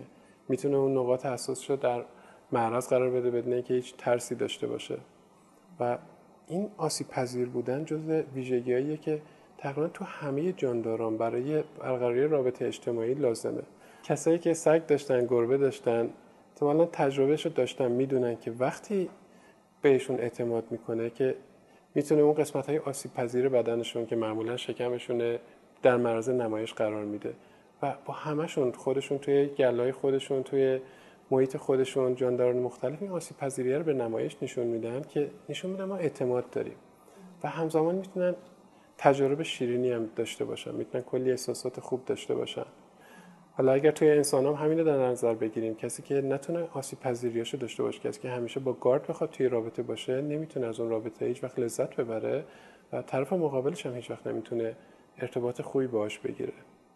B: می‌تونه اون نقاط حساس رو در معرض قرار بده بدونه که هیچ ترسی داشته باشه. و این آسیب پذیر بودن جز ویژگیاییه که تقریبا تو همه جانداران برای برقراری رابطه اجتماعی لازمه. کسایی که سگ داشتن گربه داشتن احتمالا تجربهش رو داشتن می‌دونن که وقتی بهشون اعتماد می‌کنه که می‌تونه اون قسمت های آسیب پذیر بدنشون که معمولا شکمشونه در معرض نمایش قرار میده. و با همشون خودشون توی گلای خودشون توی محیط خودشون جانداران مختلف این آسیب پذیری رو به نمایش نشون میدن که نشون میدن ما اعتماد داریم و همزمان می‌تونن تجارب شیرینی هم داشته باشن می‌تونن کلی احساسات خوب داشته باشن. حالا اگر توی انسان هم همین رو در نظر بگیریم کسی که نتونه آسیب پذیریاشو داشته باشه کسی که همیشه با گارد بخواد توی رابطه باشه نمی‌تونه از اون رابطه هیچ وقت لذت ببره و طرف مقابلش هم هیچ وقت نمی‌تونه ارتباط خوبی باهاش بگیره.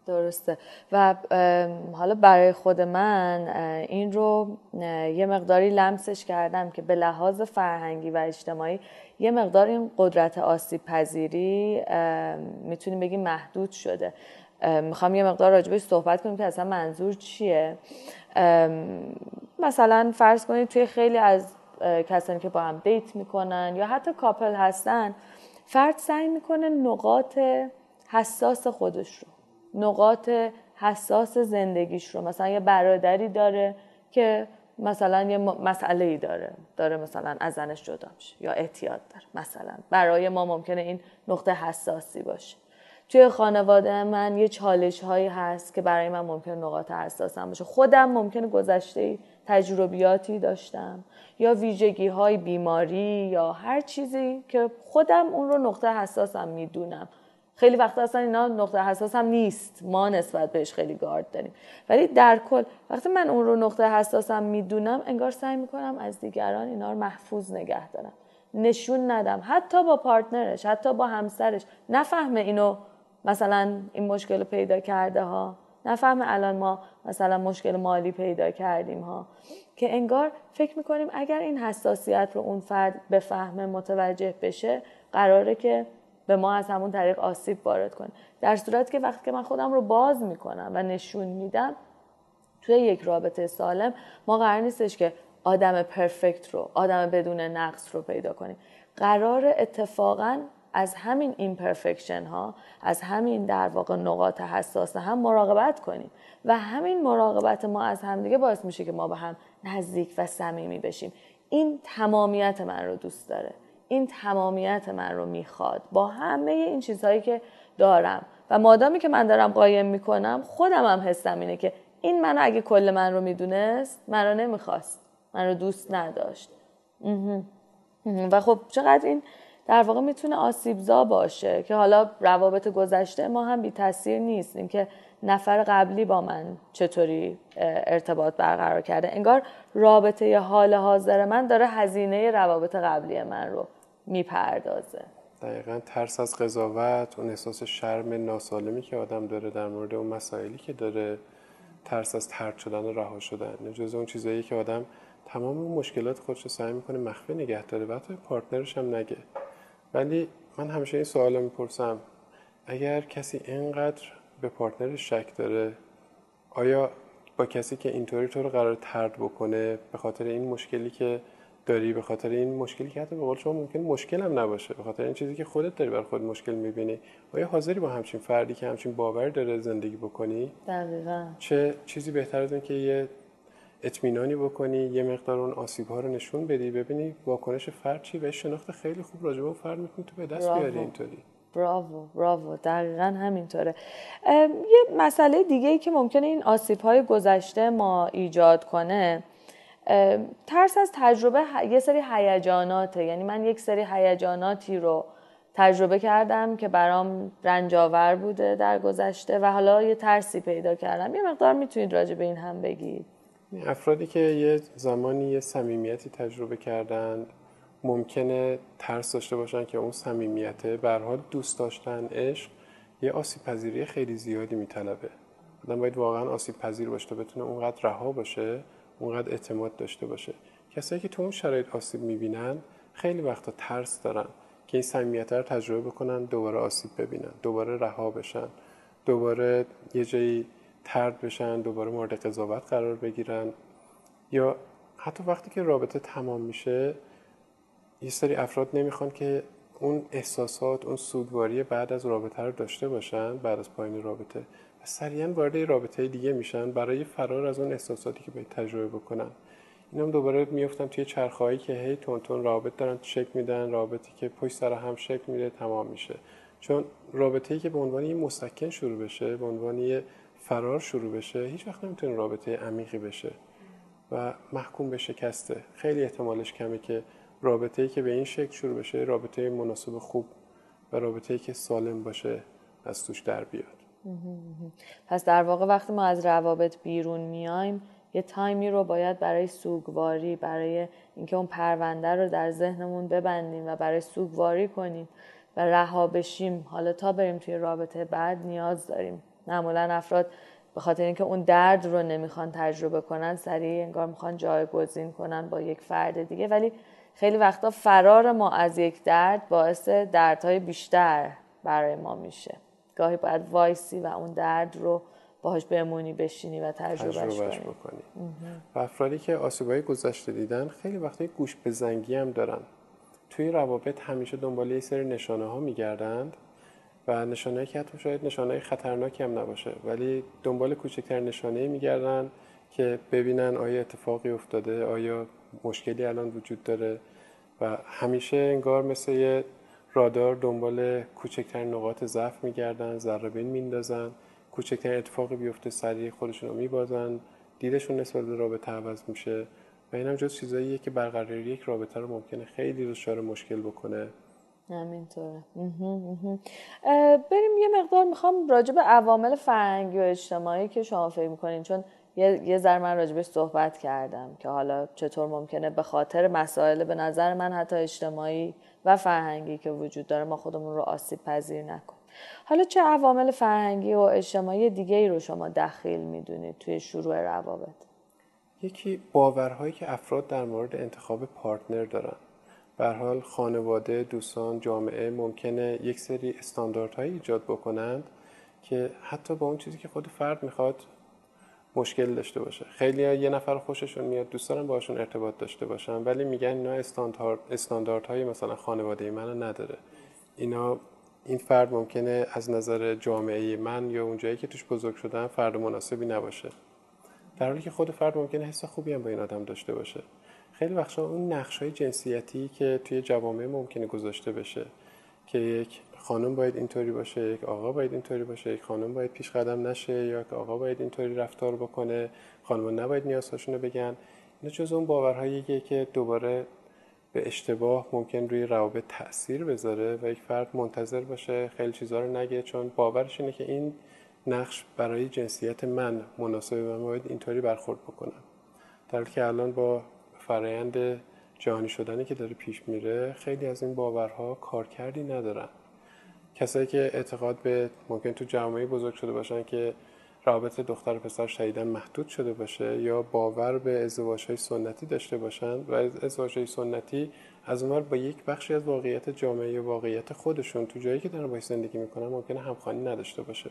A: درسته. و حالا برای خود من این رو یه مقداری لمسش کردم که به لحاظ فرهنگی و اجتماعی یه مقدار این قدرت آسیب پذیری می‌تونیم بگیم محدود شده. می‌خوام یه مقدار راجبش صحبت کنیم که اصلا منظور چیه. مثلا فرض کنید توی خیلی از کسانی که با هم دیت می‌کنن یا حتی کاپل هستن فرد سعی می‌کنه نقاط حساس خودش رو نقاط حساس زندگیش رو. مثلا یه برادری داره که مثلا یه مسئله ای داره. داره مثلا از زنش جدا میشه یا احتیاط داره مثلا. برای ما ممکنه این نقطه حساسی باشه. توی خانواده من یه چالش هایی هست که برای من ممکن نقاط حساسم باشه. خودم ممکنه گذشته تجربیاتی داشتم یا ویژگی های بیماری یا هر چیزی که خودم اون رو نقطه حساسم می‌دونم. خیلی وقتا اصلا اینا نقطه حساسم نیست. ما نسبت بهش خیلی گارد داریم. ولی در کل وقتی من اون رو نقطه حساسم می‌دونم انگار سعی می‌کنم از دیگران اینا رو محفوظ نگه دارم. نشون ندم. حتی با پارتنرش حتی با همسرش. نفهمه اینو مثلا این مشکل پیدا کرده ها. نفهمه الان ما مثلا مشکل مالی پیدا کردیم ها. که انگار فکر می‌کنیم اگر این حساسیت رو اون فرد بفهمه متوجه بشه قراره که به ما از همون طریق آسیب وارد کنه. در صورت که وقتی که من خودم رو باز می‌کنم و نشون میدم توی یک رابطه سالم ما قرار نیستش که آدم پرفکت رو آدم بدون نقص رو پیدا کنیم. قرار اتفاقا از همین ایمپرفکشن ها از همین در واقع نقاط حساس هم مراقبت کنیم. و همین مراقبت ما از همدیگه باعث میشه که ما به هم نزدیک و صمیمی بشیم. این تمامیت من رو دوست داره. این تمامیت من رو می‌خواد. با همه این چیزهایی که دارم و مادامی که من دارم قایم می‌کنم خودم هم حسم اینه که این منو اگه کل من رو می‌دونست من رو نمی‌خواست. من رو دوست نداشت. و خب چقدر این در واقع می‌تونه آسیبزا باشه که حالا روابط گذشته ما هم بی تاثیر نیست. اینکه نفر قبلی با من چطوری ارتباط برقرار کرده. انگار رابطه حال حاضر من داره هزینه روابط قبلی من رو می‌پردازه.
B: دقیقا ترس از قضاوت اون احساس شرم ناسالمی که آدم داره در مورد اون مسائلی که داره ترس از ترد شدن و رها شدن. جز اون چیزایی که آدم تمام اون مشکلات خودش رو سعی می‌کنه مخفی نگه داره و حتی پارتنرش هم نگه. ولی من همیشه این سوال رو می‌پرسم اگر کسی اینقدر به پارتنرش شک داره آیا با کسی که اینطوری تو رو قرار ترد بکنه به خاطر این مشکلی که داری به خاطر این مشکلی که حتی به قول شما ممکن مشکل هم نباشه به خاطر این چیزی که خودت داری بر خود مشکل می‌بینی. آیا حاضری با همچین فردی که همچین باور داره زندگی بکنی؟
A: دقیقا.
B: چه چیزی بهتر از که یه اطمینانی بکنی یه مقدار اون آسیب ها رو نشون بدی؟ ببینی واکنش فرد چی؟ و شناخت خیلی خوب راجع به فرد می‌تونی تو به دست بیاری اینطوری.
A: براوو براوو دقیقا همینطوره. یه مسئله دیگه ای که ممکنه این آسیب های گذشته ما ایجاد کنه ترس از تجربه یه سری هیجاناته. یعنی من یک سری هیجاناتی رو تجربه کردم که برام رنجاور بوده در گذشته و حالا یه ترسی پیدا کردم. یه مقدار می‌تونید راجع به این هم بگید.
B: افرادی که یه زمانی یه صمیمیتی تجربه کردن ممکنه ترس داشته باشن که اون صمیمیته به حال دوست داشتن عشق یه آسیب پذیری خیلی زیادی میطلبه. آدم باید واقعا آسیب پذیر باشه تا بتونه اونقدر رها باشه. اونقدر اعتماد داشته باشه. کسایی که تو اون شرایط آسیب می‌بینن خیلی وقتا ترس دارن که این صمیمیت رو تجربه بکنن دوباره آسیب ببینن دوباره رها بشن دوباره یه جایی ترد بشن دوباره مورد قضاوت قرار بگیرن. یا حتی وقتی که رابطه تمام میشه یه سری افراد نمی‌خوان که اون احساسات اون سوگواری بعد از رابطه رو داشته باشن بعد از پایین رابطه. سریعا وارد رابطه دیگه میشن برای فرار از اون احساساتی که باید تجربه بکنن. این هم دوباره میفتن توی چرخهایی که هی تون تون رابط دارن شک میدن رابطی که پشت سر هم شک میده تمام میشه. چون رابطه ای که به عنوان یه مسکن شروع بشه به عنوان یه فرار شروع بشه هیچ وقت نمی‌تونه رابطه عمیقی بشه و محکوم به شکسته. خیلی احتمالش کمه که رابطه ای که به این شکل شروع بشه رابطه مناسب خوب و رابطه ای که سالم باشه از توش در بیاد.
A: پس در واقع وقتی ما از روابط بیرون میایم یه تایمی رو باید برای سوگواری برای اینکه اون پرونده رو در ذهنمون ببندیم و برای سوگواری کنیم و رها بشیم. حالا تا بریم توی رابطه بعد نیاز داریم. معمولا افراد به خاطر اینکه اون درد رو نمی‌خوان تجربه کنن سریع انگار می‌خوان جایگزین کنن با یک فرد دیگه. ولی خیلی وقتا فرار ما از یک درد باعث دردهای بیشتر برای ما میشه. گاهی باید وایسی و اون درد رو باهاش بمونی بشینی و تجربهش,
B: کنی. و افرادی که آسیبای گذشته دیدن خیلی وقتی گوش به زنگی هم دارن. توی روابط همیشه دنبال یه سری نشانه ها میگردند و نشانه که حتی شاید نشانه خطرناکی هم نباشه ولی دنبال کوچکتر نشانه میگردن که ببینن آیا اتفاقی افتاده آیا مشکلی الان وجود داره. و همیشه انگار مثل یه رادار دنبال کوچکتر نقاط ضعف میگردن ذره بین میندازن کوچکترین اتفاقی بیفته سریع خودشون رو میبازن دیدشون نسبت به رابطه عوض میشه و این هم جز چیزاییه که برقراری یک رابطه رو ممکنه خیلی دچار مشکل بکنه.
A: همینطوره. بریم یه مقدار می‌خوام راجع به عوامل فرهنگی و اجتماعی که شما فکر می‌کنین. چون یه, یه ذره من راجبش صحبت کردم که حالا چطور ممکنه به خاطر مسائل به نظر من حتی اجتماعی و فرهنگی که وجود داره ما خودمون رو آسیب پذیر نکن. حالا چه عوامل فرهنگی و اجتماعی دیگه ای رو شما دخیل می‌دونید توی شروع روابط؟
B: یکی باورهایی که افراد در مورد انتخاب پارتنر دارن. به حال خانواده دوستان جامعه ممکنه یک سری استانداردهایی ایجاد بکنند که حتی با اون چیزی که خود فرد می‌خواد مشکل داشته باشه. خیلی یه نفر خوششون میاد دوست دارن باشون ارتباط داشته باشن ولی میگن اینا استاندارد استانداردهای مثلا خانواده من نداره. اینا این فرد ممکنه از نظر جامعه من یا اونجایی که توش بزرگ شدن فرد مناسبی نباشه. در حالی که خود فرد ممکنه حس خوبی هم با این آدم داشته باشه. خیلی وقتا اون نقش های جنسیتی که توی جوامع ممکنه گذاشته بشه که یک خانم باید اینطوری باشه یک آقا باید اینطوری باشه یک خانم باید پیش قدم نشه یا یک آقا باید اینطوری رفتار بکنه. خانم نباید نیازهاشون رو بگن. اینا جز اون باورهاییه که دوباره به اشتباه ممکن روی روابط تاثیر بذاره و یک فرد منتظر باشه خیلی چیزها رو نگه چون باورش اینه که این نقش برای جنسیت من مناسبه و باید اینطوری برخورد بکنم. در که الان با فرایند جهانی شدنی که داره پیش میره خیلی از این باورها کارکردی ندارن. کسایی که اعتقاد به ممکن تو جامعه بزرگ شده باشن که رابطه دختر و پسر شدیدن محدود شده باشه یا باور به ازدواج های سنتی داشته باشن و ازدواج های سنتی از اونور با یک بخشی از واقعیت جامعه یا واقعیت خودشون تو جایی که دارن باش زندگی می‌کنن ممکنه همخوانی نداشته باشه.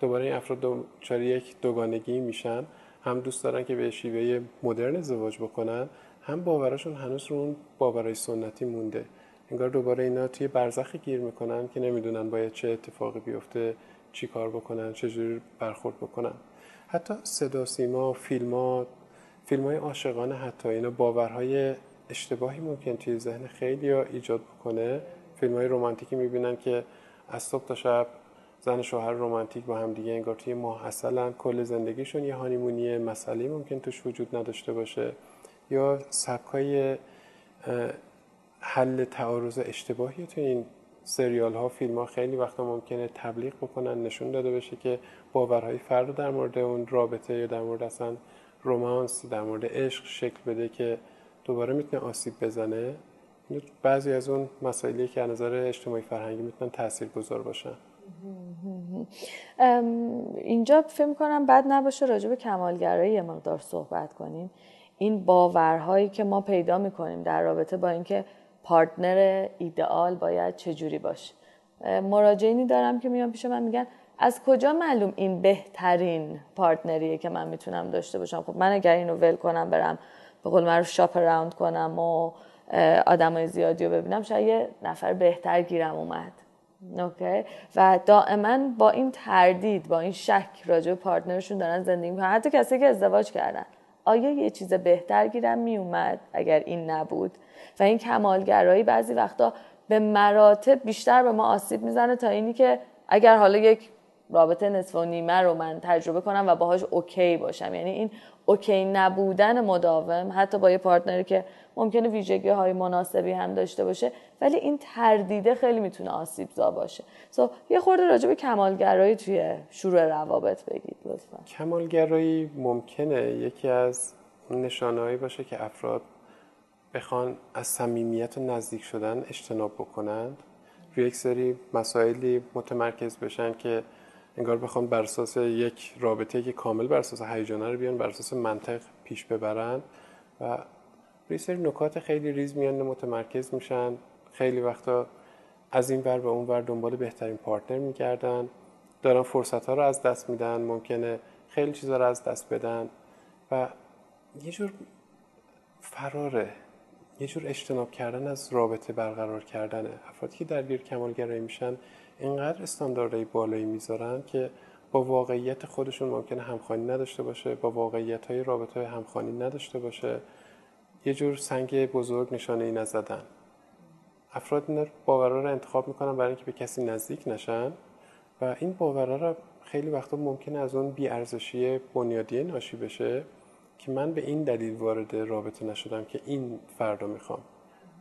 B: دوباره این افراد دچار یک دوگانگی میشن. هم دوست دارن که به شیوه مدرن ازدواج بکنن هم باوراشون هنوز رو اون باورای سنتی مونده. انگار دوباره اینا توی برزخی گیر می‌کنن که نمی‌دونن باید چه اتفاقی بیفته چی کار بکنن چجوری برخورد بکنن. حتی صدا سیما فیلم ها فیلم های عاشقانه حتی اینا باورهای اشتباهی ممکن توی ذهن خیلی ها ایجاد بکنه. فیلم های رومانتیکی می‌بینن که از صبح تا شب زن شوهر رومانتیک با هم دیگه انگار توی ماه اصلا کل زندگیشون یه هانیمونی مسئله ممکن توش وجود نداشته باشه. یا سبکای حل تعارض اشتباهی تو این سریال ها فیلم ها خیلی وقتا ممکنه تبلیغ بکنن نشون داده بشه که باورهای فرد در مورد اون رابطه یا در مورد اصلا رومانس در مورد عشق شکل بده که دوباره می‌تونه آسیب بزنه. بعضی از اون مسائلی که از نظر اجتماعی فرهنگی می‌تونن تأثیر گذار باشن
A: اینجا فکر کنم بد نباشه راجع به کمالگرایی یه مقدار صحبت کنیم. این باورهایی که ما پیدا می‌کنیم در رابطه با اینکه پارتنر ایدئال باید چجوری باشه. مراجعینی دارم که میان پیش من میگن از کجا معلوم این بهترین پارتنریه که من می‌تونم داشته باشم؟ خب من اگر اینو ول کنم برم به قول معروف shop around کنم و آدمای زیادی رو ببینم شاید یه نفر بهتر گیرم اومد. okay؟ و دائما با این تردید با این شک راجع به partner شون دارن زندگی می‌کنن. حتی کسی که ازدواج کردن. آیا یه چیز بهتر گیرم؟ میومد اگر این نبود. و این کمالگرایی بعضی وقتا به مراتب بیشتر به ما آسیب می‌زنه تا اینی که اگر حالا یک رابطه نصف و نیمه رو من تجربه کنم و باهاش okay باشم. یعنی این اوکی نبودن مداوم حتی با یه پارتنری که ممکنه ویژگی های مناسبی هم داشته باشه ولی این تردیده خیلی می‌تونه آسیب زا باشه. سو یه خورده راجع به کمالگرایی توی شروع روابط بگید لطفا.
B: کمالگرایی ممکنه یکی از نشانههایی باشه که افراد بخوان از صمیمیت و نزدیک شدن اجتناب بکنند. روی یک سری مسائلی متمرکز بشن که انگار بخوان بر اساس یک رابطه که کامل بر اساس هیجانه رو بیان بر اساس منطق پیش ببرن و روی سری نکات خیلی ریز میان متمرکز میشن. خیلی وقتا از این ور به اون ور دنبال بهترین پارتنر میگردن. دارن فرصت ها رو از دست میدن ممکنه خیلی چیزا رو از دست بدن و یه جور فراره یه جور اجتناب کردن از رابطه برقرار کردنه افرادی که درگیر کمالگرایی میشن اینقدر استانداردهای بالایی می‌ذارن که با واقعیت خودشون ممکنه همخوانی نداشته باشه با واقعیت های رابطه همخوانی نداشته باشه. یه جور سنگ بزرگ نشانه ای نزدن. افراد این باورها رو انتخاب می‌کنن برای اینکه به کسی نزدیک نشن و این باورها رو خیلی وقتا ممکنه از اون بیارزشی بنیادی ناشی بشه که من به این دلیل وارد رابطه نشدم که این فردا می‌خوام.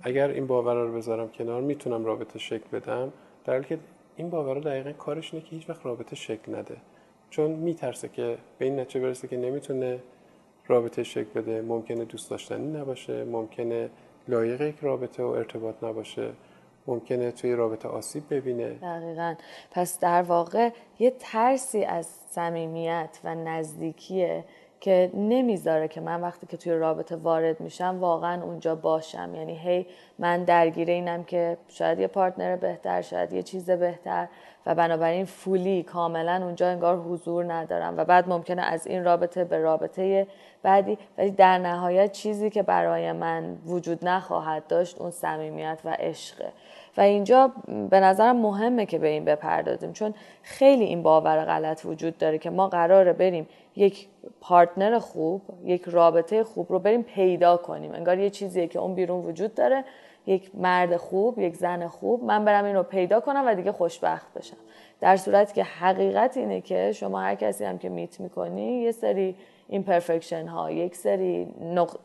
B: اگر این باورها رو بذارم کنار می‌تونم رابطه شکل بدم. در حالی که این باورها دقیقا کارش اینه که هیچ وقت رابطه شکل نده. چون میترسه که به این نتیجه برسه که نمی‌تونه رابطه شکل بده. ممکنه دوست داشتنی نباشه ممکنه لایق یک رابطه و ارتباط نباشه. ممکنه توی رابطه آسیب ببینه.
A: دقیقا. پس در واقع یه ترسی از صمیمیت و نزدیکیه که نمی‌ذاره که من وقتی که توی رابطه وارد میشم واقعا اونجا باشم. یعنی هی من درگیر اینم که شاید یه پارتنر بهتر شاید یه چیز بهتر و بنابراین فولی کاملا اونجا انگار حضور ندارم و بعد ممکنه از این رابطه به رابطه بعدی. ولی در نهایت چیزی که برای من وجود نخواهد داشت اون صمیمیت و عشقه. و اینجا به نظرم مهمه که به این بپردازیم چون خیلی این باور غلط وجود داره که ما قراره بریم یک پارتنر خوب یک رابطه خوب رو بریم پیدا کنیم. انگار یه چیزیه که اون بیرون وجود داره یک مرد خوب یک زن خوب من برم این رو پیدا کنم و دیگه خوشبخت بشم. در صورتی که حقیقت اینه که شما هر کسی هم که meet می‌کنی یه سری imperfection ها یک سری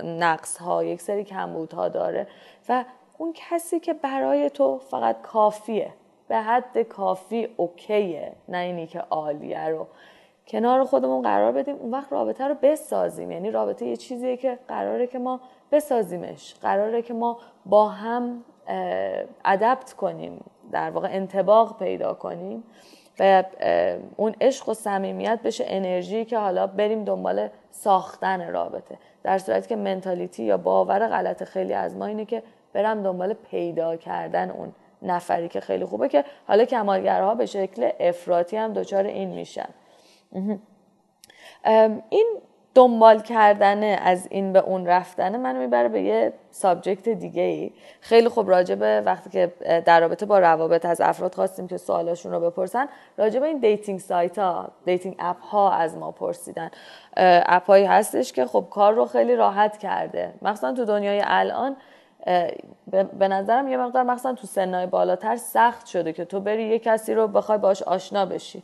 A: نقص ها یک سری کمبود ها داره و اون کسی که برای تو فقط کافیه به حد کافی okay ه نه اینی که عالیه رو. کنار خودمون قرار بدیم اون وقت رابطه رو بسازیم. یعنی رابطه یه چیزیه که قراره که ما بسازیمش. قراره که ما با هم ادپت کنیم در واقع انتباق پیدا کنیم و اون عشق و صمیمیت بشه انرژی که حالا بریم دنبال ساختن رابطه. در صورتی که منتالیتی یا باور غلط خیلی از ما اینه که برم دنبال پیدا کردن اون نفری که خیلی خوبه که حالا کمالگرها به شکل افراطی هم دچار این میشن. این دنبال کردن از این به اون رفتن منو می‌بره به یه subject دیگه ای خیلی خوب راجبه وقتی که در رابطه با روابط از افراد خواستیم که سوالاشون رو بپرسن راجبه این dating site ها dating app ها از ما پرسیدن. app هایی هستش که خب کار رو خیلی راحت کرده. مخصوصا تو دنیای الان به نظرم یه مقدار مخصوصا تو سنهای بالاتر سخت شده که تو بری یه کسی رو بخوای باش آشنا بشی.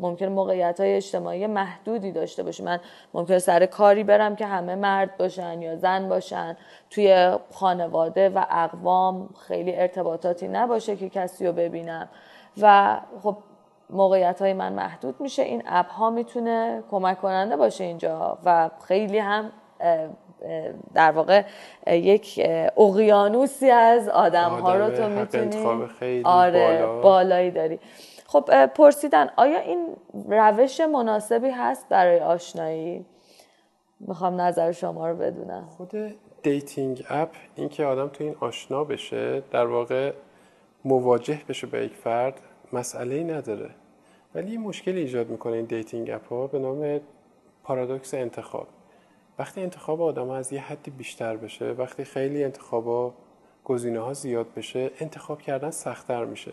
A: ممکن موقعیت های اجتماعی محدودی داشته باشی من ممکن سر کاری برم که همه مرد باشن یا زن باشن. توی خانواده و اقوام خیلی ارتباطاتی نباشه که کسی رو ببینم. و خب موقعیت های من محدود میشه. این اپ ها می‌تونه کمک کننده باشه اینجا. و خیلی هم در واقع یک اقیانوسی از آدم ها رو تو
B: می‌تونی
A: آره بالایی داری. خب پرسیدن آیا این روش مناسبی هست برای آشنایی؟ می‌خوام نظر شما رو بدونم.
B: خود dating app اینکه آدم تو این آشنا بشه در واقع مواجه بشه به یک فرد مسئله ای نداره. ولی یه مشکل ایجاد می‌کنه این dating app ها به نام پارادوکس انتخاب. وقتی انتخاب آدم ها از یه حدی بیشتر بشه وقتی خیلی انتخاب ها گزینه ها زیاد بشه انتخاب کردن سختتر میشه.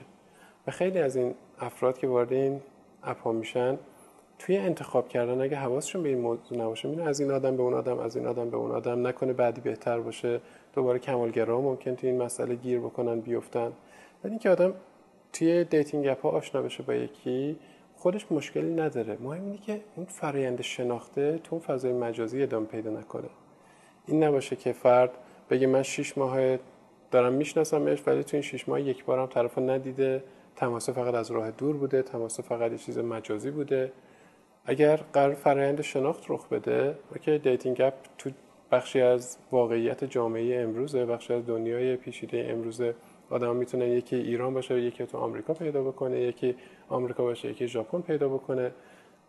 B: و خیلی از این افراد که وارد این app ها میشن توی انتخاب کردن اگه حواسشون به این موضوع نباشه میونه از این آدم به اون آدم از این آدم به اون آدم نکنه بعدی بهتر باشه دوباره کمالگرا ممکن توی این مسئله گیر بکنن بیفتن. ولی اینکه آدم توی dating app ها آشنا بشه با یکی خودش مشکلی نداره. مهم اینه که اون فرایند شناخت تو اون فضای مجازی ادامه پیدا نکنه. این نباشه که فرد بگه من 6 ماه دارم میشناسمش ولی تو این 6 ماه یک بارم طرفو ندیده. تماس فقط از راه دور بوده تماس فقط یه چیز مجازی بوده. اگر قرار فرایند شناخت رخ بده okay dating app تو بخشی از واقعیت جامعه امروزه بخشی از دنیای پیچیده امروزه آدم می‌تونه یکی ایران باشه یکی تو آمریکا پیدا بکنه یکی آمریکا باشه یکی ژاپن پیدا بکنه.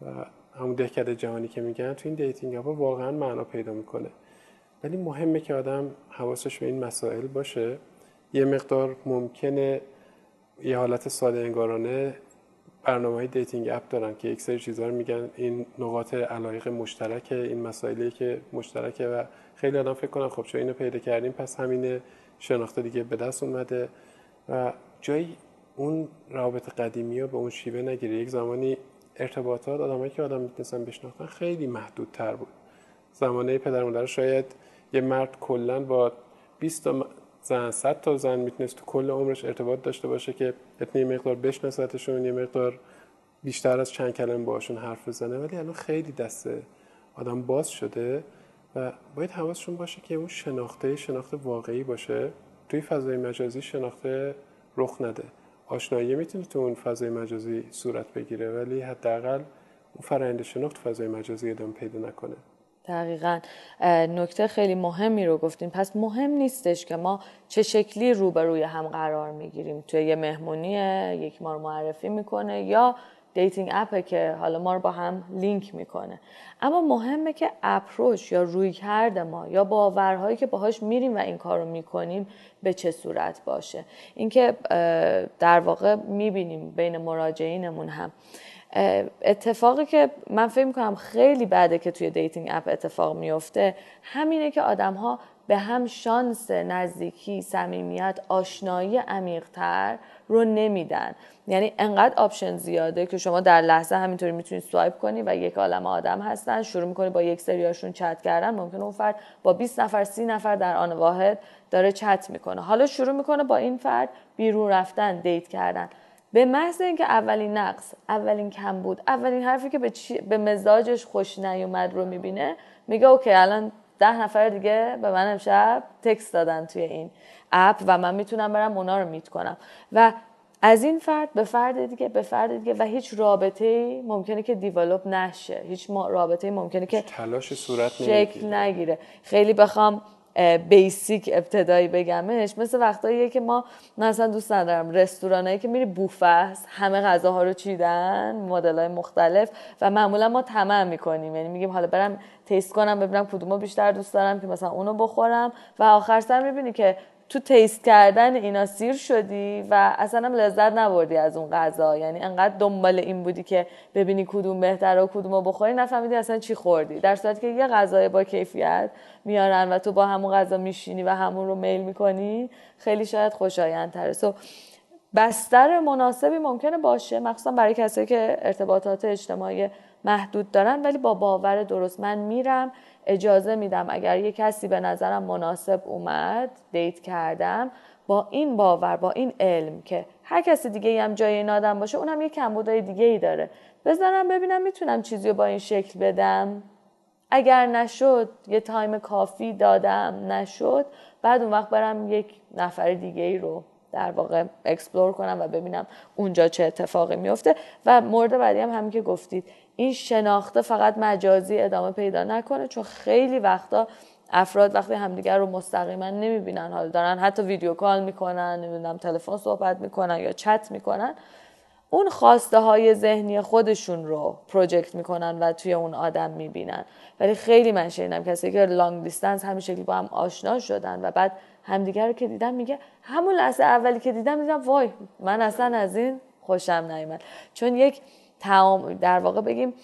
B: و همون دهکده جهانی که میگن تو این dating app واقعا معنا پیدا می‌کنه. ولی مهمه که آدم حواسش به این مسائل باشه. یه مقدار ممکنه یه حالت ساده انگارانه برنامه های dating app دارن که یک سری چیزها رو میگن. این نقاط علایق مشترکه این مسائلی که مشترکه و خیلی آدم فکر کنن خب چون اینو پیدا کردیم پس همین شناخت دیگه به دست اومده و جایی اون روابط قدیمی ها به اون شیوه نگیره یک زمانی ارتباطات آدمایی که آدم می‌تونستن بشناختن خیلی محدودتر بود. زمانه پدر مادر شاید یه مرد کلا با 20 تا زن 100 تا زن می‌تونست تو کل عمرش ارتباط داشته باشه که یه مقدار بشناستشون یه مقدار بیشتر از چند کلمه باشون حرف بزنه. ولی الان خیلی دست آدم باز شده و باید حواسشون باشه که اون شناخته شناخته واقعی باشه. توی فضای مجازی شناخت رخ نده. آشنایی می‌تونه تو اون فضای مجازی صورت بگیره ولی حداقل اون فرآیند شناخت فضای مجازی ادامه پیدا نکنه.
A: دقیقا نکته خیلی مهمی رو گفتین. پس مهم نیستش که ما چه شکلی روبروی هم قرار می‌گیریم. توی یه مهمونیه یکی ما رو معرفی می‌کنه یا dating app ه که حالا ما رو با هم لینک می‌کنه. اما مهمه که approach یا رویکرد ما یا باورهایی که باهاش میریم و این کار رو می‌کنیم به چه صورت باشه. اینکه در واقع می‌بینیم بین مراجعینمون هم اتفاقی که من فکر می‌کنم خیلی بده که توی dating app اتفاق میفته همینه که آدم ها به هم شانس نزدیکی صمیمیت آشنایی عمیقتر رو نمیدن. یعنی انقدر option زیاده که شما در لحظه همینطوری می‌تونید swipe کنی و یک عالم آدم هستن شروع می‌کنی با یک سریاشون چت کردن ممکن اون فرد با 20 نفر 30 نفر در آن واحد داره چت می‌کنه. حالا شروع می‌کنه با این فرد بیرون رفتن date کردن. به محض اینکه اولین نقص اولین کمبود اولین حرفی که به, به مزاجش خوش نیومد رو می‌بینه میگه okay الان ده نفر دیگه به من امشب text دادن توی این app و من می‌تونم برم اونا رو meet کنم. و از این فرد به فرد دیگه به فرد دیگه و هیچ رابطه ممکنه که develop نشه. هیچ رابطه ممکنه که
B: تلاش صورت
A: شکل نگیره. خیلی بخوام basic ابتدایی بگمش مثل وقتاییه که ما مثلا دوست ندارم رستورانایی که میری بوفه است همه غذاها رو چیدن مدل های مختلف و معمولا ما تمام می‌کنیم. یعنی میگیم حالا برم taste کنم ببینم کدومو بیشتر دوست دارم که مثلا اونو بخورم و آخر سر می‌بینی که تو taste کردن اینا سیر شدی و اصلا هم لذت نبردی از اون غذا. یعنی انقدر دنبال این بودی که ببینی کدوم بهتره و کدوم رو بخوری نفهمیدی اصلا چی خوردی. در صورتی که یه غذای با کیفیت میارن و تو با همون غذا میشینی و همون رو میل می‌کنی خیلی شاید خوشایندتره. سو بستر مناسبی ممکنه باشه مخصوصا برای کسایی که ارتباطات اجتماعی محدود دارن ولی با باور درست. من میرم اجازه میدم اگر یه کسی به نظرم مناسب اومد دیت کردم با این باور با این علم که هر کسی دیگه هم جای این آدم باشه اونم یه کمبودای دیگه ای داره. بزنم ببینم می‌تونم چیزی رو با این شکل بدم. اگر نشد یه time کافی دادم نشد بعد اون وقت برم یک نفر دیگه ای رو در واقع explore کنم و ببینم اونجا چه اتفاقی میفته. و مورد بعدی هم همین که گفتید. این شناخت فقط مجازی ادامه پیدا نکنه چون خیلی وقتا افراد وقتی همدیگر رو مستقیما نمی‌بینن. حال دارن حتی video call می‌کنن نمی‌دونم تلفن صحبت می‌کنن یا چت می‌کنن. اون خواسته های ذهنی خودشون رو project می‌کنن و توی اون آدم می‌بینن. ولی خیلی من شنیدم کسی که long distance همین شکلی با هم آشنا شدن و بعد همدیگر رو که دیدم میگه همون لحظه اولی که دیدم دیدم وای من اصلا از این خوشم نیومد. چون یک در واقع بگیم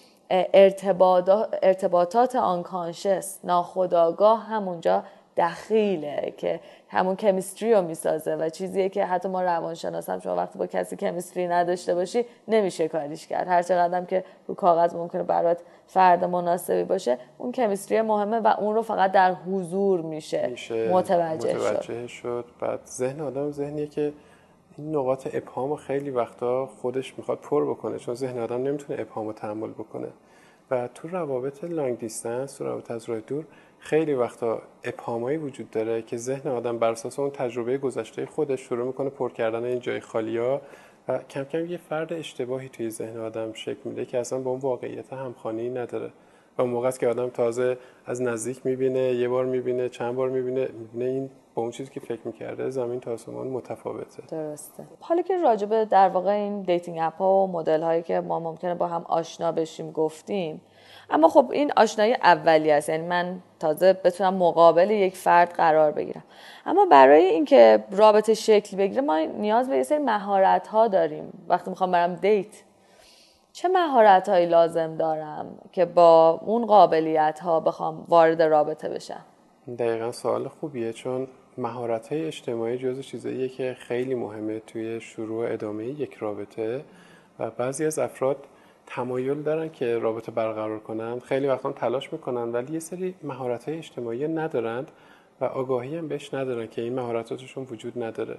A: ارتباطات unconscious ناخودآگاه همونجا دخیله که همون chemistry رو می‌سازه و چیزیه که حتی ما روانشناس هم شما وقتی با کسی chemistry نداشته باشی نمیشه کاریش کرد. هر چقدر که رو کاغذ ممکنه برات فرد مناسبی باشه اون کمیستری مهمه و اون رو فقط در حضور میشه, میشه. متوجه,
B: متوجه شد. شد. بعد ذهن آدم ذهنیه که این نقاط ابهام خیلی وقتا خودش می‌خواد پر بکنه چون ذهن آدم نمی‌تونه ابهام رو تحمل بکنه. و تو روابط لانگ دیستنس تو روابط از راه دور خیلی وقتا ابهامایی وجود داره که ذهن آدم بر اساس اون تجربه گذشته خودش شروع می‌کنه پر کردن این جای خالی ها و کم کم یه فرد اشتباهی توی ذهن آدم شکل میده که اصلا با اون واقعیت همخوانی نداره. و اون موقع است که آدم تازه از نزدیک می‌بینه یه بار می‌بینه چند بار می‌بینه. می‌بینه این با اون چیزی که فکر می‌کرده زمین تا آسمان متفاوته.
A: درسته. حالا که راجبه در واقع این dating app ها و مدل هایی که ما ممکنه با هم آشنا بشیم گفتیم اما خب این آشنایی اولی است. یعنی من تازه بتونم مقابل یک فرد قرار بگیرم. اما برای اینکه رابطه شکل بگیره ما نیاز به یه سری مهارت ها داریم. وقتی می‌خوام برم دیت چه مهارت هایی لازم دارم که با اون قابلیت ها بخوام وارد رابطه بشم؟
B: دقیقا سوال خوبیه چون مهارت های اجتماعی جز چیزاییه که خیلی مهمه توی شروع ادامه یک رابطه و بعضی از افراد تمایل دارن که رابطه برقرار کنن خیلی وقتا تلاش می‌کنن ولی یه سری مهارت های اجتماعی ندارند و آگاهی هم بهش ندارن که این مهارتاتشون وجود نداره.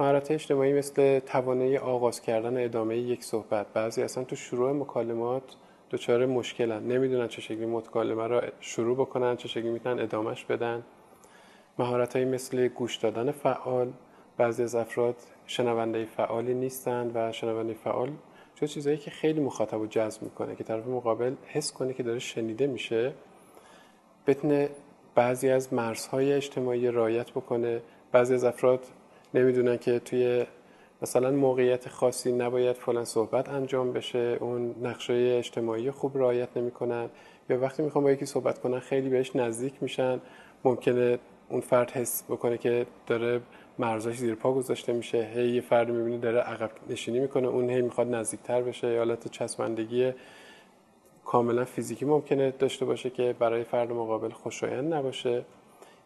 B: مهارت اجتماعی مثل توانایی آغاز کردن ادامه یک صحبت. بعضی اصلا تو شروع مکالمات دچار مشکلن. نمی‌دونن چه شکلی مکالمه را شروع بکنن چه شکلی می‌تونن ادامهش بدن. مهارت مثل گوش دادن فعال بعضی از افراد شنونده فعالی نیستند و شنونده فعال جز چیزایی که خیلی مخاطب رو جذب می‌کنه که طرف مقابل حس کنه که داره شنیده میشه. بتونه بعضی از مرزهای اجتماعی رایت بکنه. بعضی از افراد نمی‌دونن که توی مثلا موقعیت خاصی نباید فلان صحبت انجام بشه اون نقشه اجتماعی خوب رعایت نمی‌کنن. یا وقتی می‌خوام با یکی صحبت کنن خیلی بهش نزدیک میشن. ممکنه اون فرد حس بکنه که داره مرزاش زیر پا گذاشته میشه. هی یه فرد می‌بینی داره عقب نشینی می‌کنه. اون هی می‌خواد نزدیکتر بشه. حالت چسبندگی کاملا فیزیکی ممکنه داشته باشه که برای فرد مقابل خوشایند نباشه.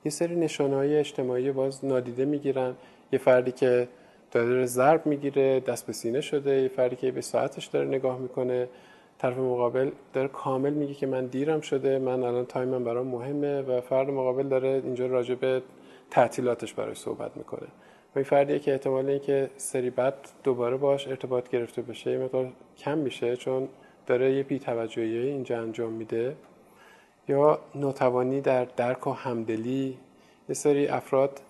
B: یه سری نشانه های اجتماعی باز نادیده می‌گیرن. یه فردی که داره ضرب می‌گیره دست به سینه شده یه فردی که به ساعتش داره نگاه می‌کنه. طرف مقابل داره کامل میگه که من دیرم شده من الان تایمم برام مهمه و فرد مقابل داره اینجا راجع به تعطیلاتش برای صحبت می‌کنه. و این فردیه که احتمال اینکه سری بعد دوباره باش ارتباط گرفته بشه یه مقدار کم میشه چون داره یه بی‌توجهی اینجا انجام میده. یا نوتوانی در درک و همدلی یه سری افراد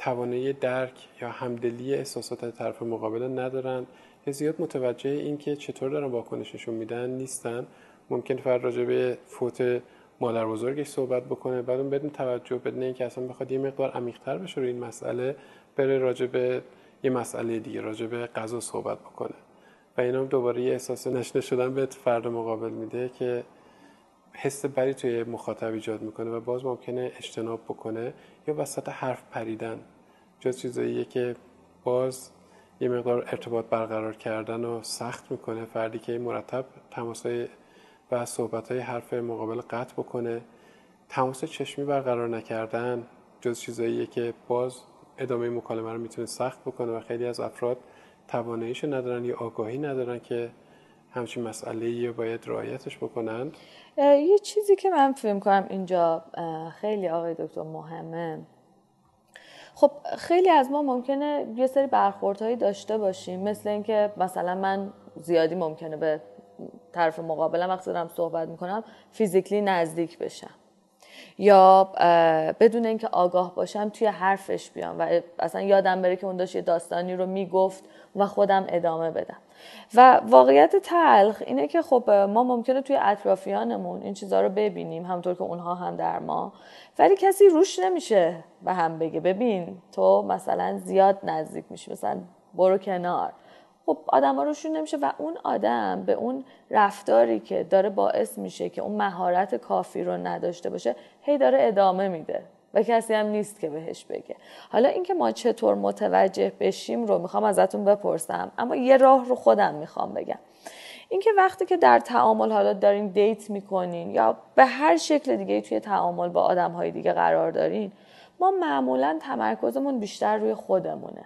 B: توانایی درک یا همدلی احساسات طرف مقابل ندارن. که زیاد متوجه این که چطور دارن واکنششون میدن نیستن. ممکن فرد راجع به فوت مادر بزرگش صحبت بکنه بعد اون بدون توجه بدون اینکه اصلا بخواد یه مقدار عمیق‌تر بشه روی این مسئله بره راجع به یه مسئله دیگه راجع به غذا صحبت بکنه. و اینا دوباره یه احساس نشنه شدن به فرد مقابل میده که حس بری توی مخاطب ایجاد می‌کنه و باز ممکنه اجتناب بکنه یا وسط حرف پریدن. جز چیزاییه که باز یه مقدار ارتباط برقرار کردن و سخت می‌کنه. فردی که مرتب تماسای و صحبت های حرف مقابل قطع بکنه. تماس چشمی برقرار نکردن جز چیزاییه که باز ادامه مکالمه رو می‌تونه سخت بکنه و خیلی از افراد تواناییش ندارن یا آگاهی ندارن که همچین مسئله رو باید رعایتش بکنن.
A: یه چیزی که من فکر کنم اینجا خیلی آقای دکتر مهمه. خب خیلی از ما ممکنه یه سری برخوردهایی داشته باشیم. مثل اینکه مثلا من زیادی ممکنه به طرف مقابلم وقتی دارم صحبت می‌کنم فیزیکلی نزدیک بشم. یا بدون اینکه آگاه باشم توی حرفش بیام و اصلا یادم بره که اون داشت یه داستانی رو می‌گفت و خودم ادامه بدم. و واقعیت تلخ اینه که خب ما ممکنه توی اطرافیانمون این چیزها رو ببینیم همونطور که اونها هم در ما ولی کسی روش نمیشه به هم بگه ببین تو مثلا زیاد نزدیک میشی مثلا برو کنار. خب آدم ها روشون نمیشه و اون آدم به اون رفتاری که داره باعث میشه که اون مهارت کافی رو نداشته باشه هی داره ادامه میده. و کسی هم نیست که بهش بگه. حالا اینکه ما چطور متوجه بشیم رو می‌خوام ازتون بپرسم اما یه راه رو خودم می‌خوام بگم. اینکه وقتی که در تعامل حالا دارین دیت می‌کنین یا به هر شکل دیگه توی تعامل با آدم های دیگه قرار دارین ما معمولا تمرکزمون بیشتر روی خودمونه.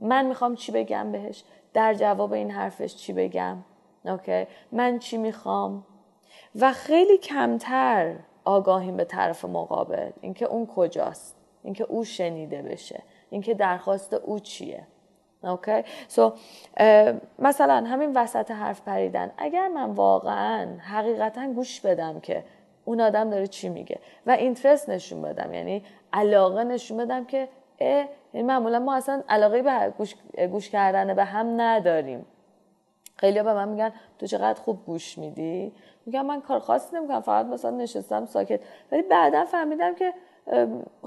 A: من می‌خوام چی بگم بهش؟ در جواب این حرفش چی بگم؟ اوکی. من چی می‌خوام؟ و خیلی کمتر آگاهیم به طرف مقابل. اینکه اون کجاست؟ اینکه او شنیده بشه. اینکه درخواست او چیه؟ اوکی؟ سو مثلا همین وسط حرف پریدن. اگر من واقعا حقیقتا گوش بدم که اون آدم داره چی میگه و اینترست نشون بدم یعنی علاقه نشون بدم که اه یعنی معمولا ما اصلا علاقه به گوش, گوش کردن به هم نداریم. خیلی به من میگن تو چقدر خوب گوش میدی؟ میگم من کار خاصی نمی‌کنم فقط مثلا نشستم ساکت. ولی بعدا فهمیدم که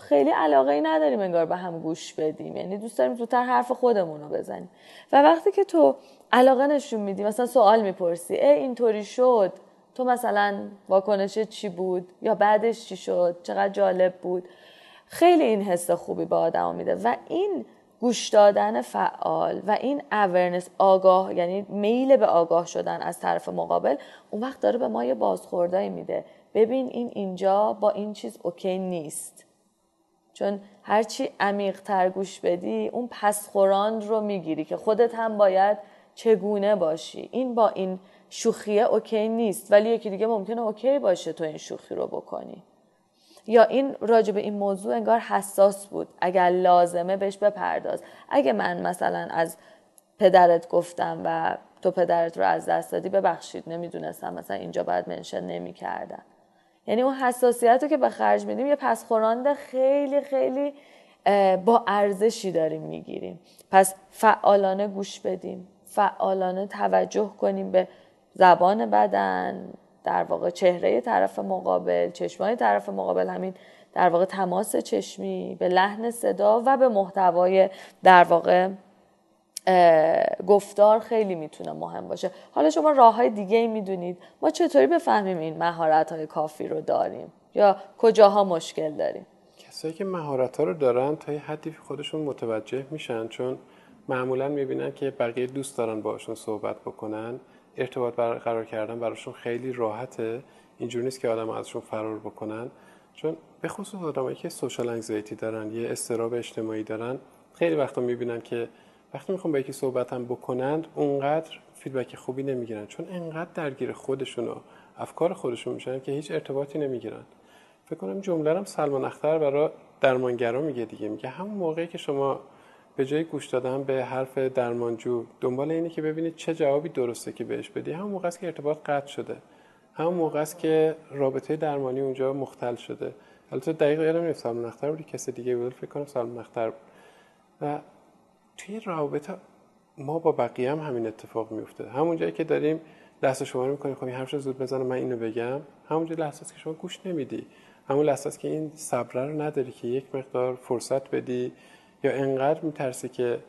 A: خیلی علاقه ای نداریم انگار به هم گوش بدیم. یعنی دوست داریم زودتر حرف خودمون رو بزنیم. و وقتی که تو علاقه نشون میدی مثلا سوال می‌پرسی ای اینطوری شد؟ تو مثلا واکنش چی بود؟ یا بعدش چی شد؟ چقدر جالب بود؟ خیلی این حس خوبی به آدم میده. و این گوش دادن فعال و این اورنس آگاه یعنی میل به آگاه شدن از طرف مقابل اون وقت داره به ما یه بازخوردایی میده. ببین این اینجا با این چیز اوکی نیست. چون هرچی عمیق تر گوش بدی اون پسخوراند رو می‌گیری که خودت هم باید چگونه باشی. این با این شوخیه اوکی نیست ولی یکی دیگه ممکنه اوکی باشه تو این شوخی رو بکنی. یا این راجع به این موضوع انگار حساس بود. اگر لازمه بهش بپرداز. اگه من مثلا از پدرت گفتم و تو پدرت رو از دست دادی ببخشید نمی‌دونستم. مثلا اینجا باید منشن نمی‌کردم یعنی اون حساسیت رو که به خرج میدیم یه پسخورانده خیلی خیلی با ارزشی داریم می‌گیریم. پس فعالانه گوش بدیم. فعالانه توجه کنیم به زبان بدن. در واقع چهره طرف مقابل چشمای طرف مقابل همین در واقع تماس چشمی به لحن صدا و به محتوای در واقع گفتار خیلی می‌تونه مهم باشه. حالا شما راه های دیگه ای می‌دونید. ما چطوری بفهمیم این مهارت های کافی رو داریم؟ یا کجاها مشکل داریم؟
B: کسایی که مهارت ها رو دارن تا یه حدی خودشون متوجه میشن چون معمولا می‌بینن که بقیه دوست دارن باشون صحبت بکنن. ارتباط برقرار کردن براشون خیلی راحته. اینجور نیست که آدم ازشون فرار بکنن. چون به خصوص آدمایی که سوشال انگزایتی دارن یه استراب اجتماعی دارن خیلی وقتا می‌بینن که وقتی می‌خوام با یکی صحبت هم بکنند اونقدر فیدبک خوبی نمی‌گیرن. چون انقدر درگیر خودشون و افکار خودشون میشن که هیچ ارتباطی نمی‌گیرن. فکر کنم جمله سلمان اختر برای درمانگرا میگه دیگه. میگه همون موقعی که شما به جای گوش دادن به حرف درمانجو دنبال اینه که ببینید چه جوابی درسته که بهش بدی. همون موقع است که ارتباط قطع شده. همون موقع است که رابطه درمانی اونجا مختل شده. البته دقیق یادم نیست سالمون اختر بودی؟ کسی دیگه بود؟ فکر کنم سالمون اختر بود. و توی رابطه ما با بقیه هم همین اتفاق میفته همون جایی که داریم لحظه شما می‌کنیم خب این حرفش زود بزنم من اینو بگم. همونجا لحظه است که شما گوش نمیدی. همون لحظه که این صبر رو نداری که یک مقدار فرصت بدی. یا انقدر میترسی که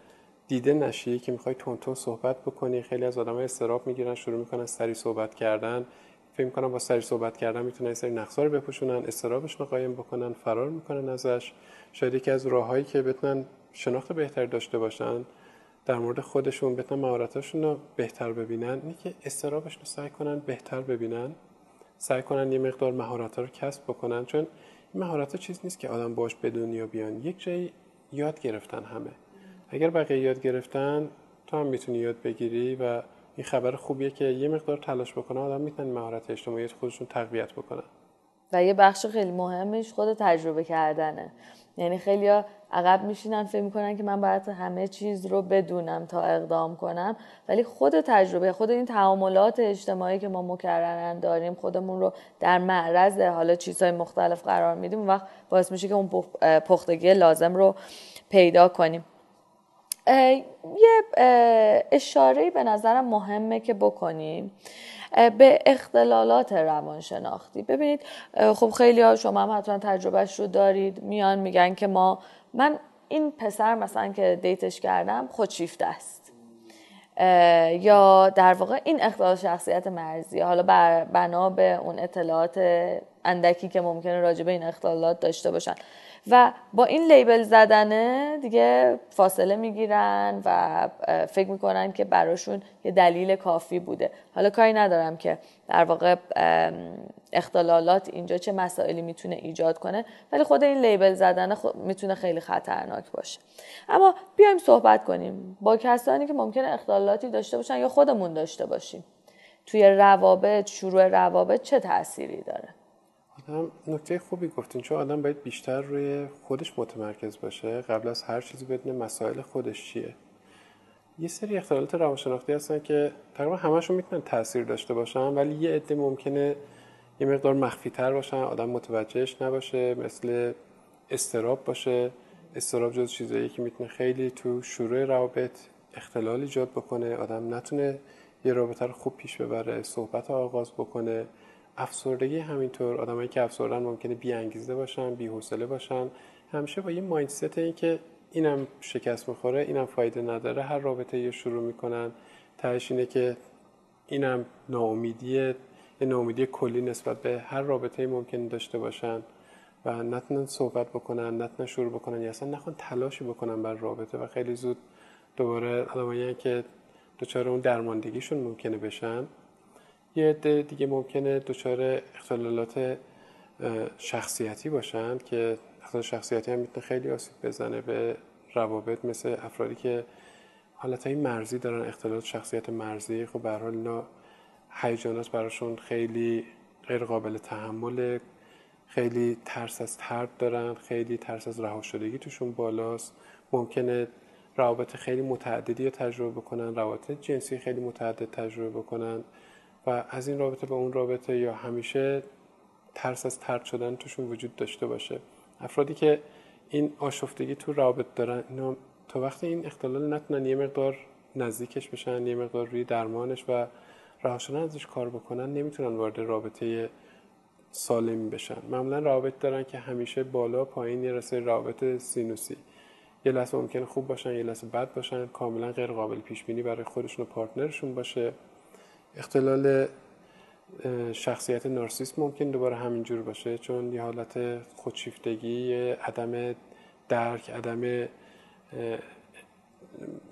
B: دیده نشی که می‌خوای تون صحبت بکنی؟ خیلی از آدمای استراب می‌گیرن شروع می‌کنن سری صحبت کردن. فکر می‌کنن با سری صحبت کردن می‌تونن سری نقصا رو بپوشونن استرابشون رو قایم بکنن فرار می‌کنن ازش. شاید یکی از راههایی که بتونن شناخت بهتری داشته باشن در مورد خودشون بتونن مهارتاشون رو بهتر ببینن اینه که استرابشون رو سعی کنن بهتر ببینن. سعی کنن یه مقدار مهارت رو کسب بکنن. چون این مهارت چیز نیست که آدم باش به دنیا بیان. یک جایی یاد گرفتن همه. اگر بقیه یاد گرفتن تو هم می‌تونی یاد بگیری و این خبر خوبیه که یه مقدار تلاش بکنه آدم می‌تونن مهارت اجتماعی خودشون تقویت بکنن.
A: و یه بخش خیلی مهمش خود تجربه کردنه. یعنی خیلی عقب میشینن فکر می‌کنن که من باید همه چیز رو بدونم تا اقدام کنم. ولی خود تجربه خود این تعاملات اجتماعی که ما مکررن داریم خودمون رو در معرض حالا چیزهای مختلف قرار میدیم وقت باعث میشه که اون پختگی لازم رو پیدا کنیم. یه اشاره به نظرم مهمه که بکنیم. به اختلالات روانشناختی. ببینید خب خیلی ها شما هم حتما تجربهش رو دارید. میان میگن که ما من این پسر مثلا که دیتش کردم خودشیفته است. یا در واقع این اختلال شخصیت مرزی حالا بر بنا به اون اطلاعات اندکی که ممکنه راجع به این اختلالات داشته باشن. و با این لیبل زدنه دیگه فاصله می‌گیرن و فکر می‌کنن که براشون یه دلیل کافی بوده. حالا کاری ندارم که در واقع اختلالات اینجا چه مسائلی می‌تونه ایجاد کنه ولی خود این لیبل زدن می‌تونه خیلی خطرناک باشه. اما بیایم صحبت کنیم. با کسانی که ممکنه اختلالاتی داشته باشن یا خودمون داشته باشیم توی روابط شروع روابط چه تأثیری داره؟
B: آدم نکته خوبی گفتین چون آدم باید بیشتر روی خودش متمرکز باشه. قبل از هر چیزی بدونه مسائل خودش چیه. یه سری اختلالات روانشناختی هستن که تقریبا همشون می‌تونن تاثیر داشته باشن ولی یه عده ممکنه یه مقدار مخفی تر باشن آدم متوجهش نباشه مثل استراب باشه. استراب جز چیزایی که می‌تونه خیلی تو شروع روابط اختلال ایجاد بکنه. آدم نتونه یه رابطه رو خوب پیش ببره صحبت آغاز بکنه. افسردگی همینطور. آدمایی که افسردن ممکنه بی انگیزه باشن بی حوصله باشن. همیشه با یه مایندست این که اینم شکست می‌خوره اینم فایده نداره. هر رابطه یه شروع می‌کنن. تهش اینه که اینم ناامیدیه یه ناامیدی کلی نسبت به هر رابطه ممکن داشته باشن و نتونن صحبت بکنن نتونن شروع بکنن یا اصلا نخوان تلاشی بکنن بر رابطه و خیلی زود دوباره آدمایی که دچار اون درماندگیشون ممکنه بشن. یه عده دیگه ممکنه دچار اختلالات شخصیتی باشن که اختلال شخصیتی هم می‌تونه خیلی آسیب بزنه به روابط مثل افرادی که حالت مرزی دارن اختلالات شخصیت مرزی. خب به حال هیجانات براشون خیلی غیر قابل تحمل خیلی ترس از ترد دارن خیلی ترس از رها شدگی توشون بالاست. ممکنه روابط خیلی متعددی رو تجربه بکنن روابط جنسی خیلی متعدد تجربه بکنن. از این رابطه به اون رابطه یا همیشه ترس از ترد شدن توشون وجود داشته باشه. افرادی که این آشفتگی تو رابط دارن اینا تا وقتی این اختلال نتونن یه مقدار نزدیکش بشن یه مقدار روی درمانش و رها شدن ازش کار بکنن نمی‌تونن وارد رابطه سالمی بشن. معمولا رابط دارن که همیشه بالا پایین یه رسه رابط سینوسی. یه لحظه ممکنه خوب باشن یه لحظه بد باشن کاملا غیر قابل پیش بینی برای خودشون و پارتنرشون باشه. اختلال شخصیت نارسیست ممکن دوباره همینجور باشه چون یه حالت خودشیفتگی عدم درک عدم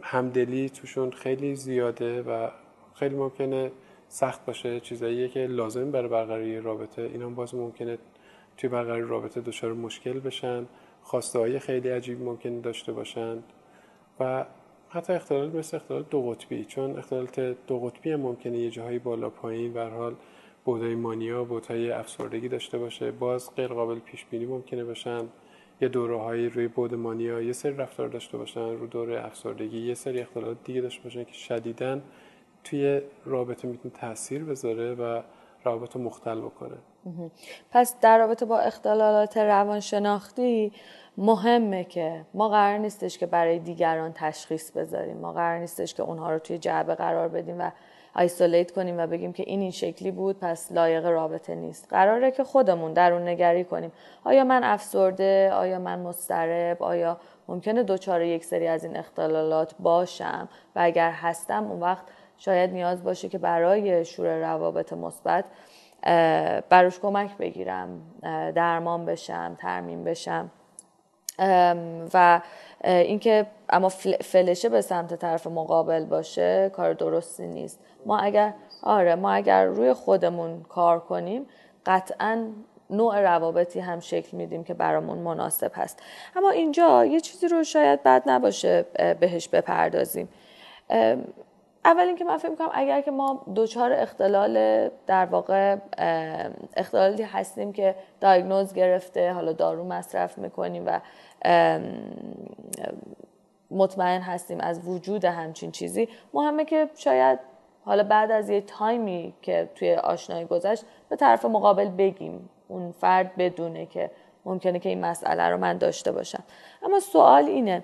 B: همدلی توشون خیلی زیاده و خیلی ممکنه سخت باشه. چیزاییه که لازم برای برقراری رابطه. اینا باز ممکنه توی برقراری رابطه دچار مشکل بشن. خواسته های خیلی عجیب ممکن داشته باشن. و حتی اختلال مثل اختلال دو قطبی چون اختلالات دو قطبی هم ممکنه یه جاهایی بالا پایین به حال بودای مانیا بودهای افسردگی داشته باشه. باز غیر قابل پیش بینی ممکنه باشن یه دوره هایی روی بود مانیا یه سری رفتار داشته باشن رو دوره افسردگی. یه سری اختلالات دیگه داشته باشن که شدیدن توی رابطه می‌تونه تاثیر بذاره و رابطه مختل بکنه.
A: پس در رابطه با اختلالات روانشناختی مهمه که ما قرار نیستش که برای دیگران تشخیص بذاریم. ما قرار نیستش که اونها رو توی جعبه قرار بدیم و آیسولیت کنیم و بگیم که این این شکلی بود پس لایق رابطه نیست. قراره که خودمون درون نگری کنیم. آیا من افسرده؟ آیا من مضطرب؟ آیا ممکنه دچار یک سری از این اختلالات باشم؟ و اگر هستم اون وقت شاید نیاز باشه که برای شور روابط مثبت براش کمک بگیرم درمان بشم ترمیم بشم. و اینکه اما فلشه به سمت طرف مقابل باشه کار درستی نیست. ما اگر آره ما اگر روی خودمون کار کنیم قطعا نوع روابطی هم شکل میدیم که برامون مناسب هست. اما اینجا یه چیزی رو شاید بد نباشه بهش بپردازیم. اول اینکه من فکر می‌کنم اگر که ما دچار اختلال در واقع اختلالی هستیم که دایگنوز گرفته حالا دارو مصرف می‌کنیم و مطمئن هستیم از وجود همچین چیزی. مهمه که شاید حالا بعد از یه تایمی که توی آشنایی گذشت به طرف مقابل بگیم اون فرد بدونه که ممکنه که این مسئله رو من داشته باشم. اما سوال اینه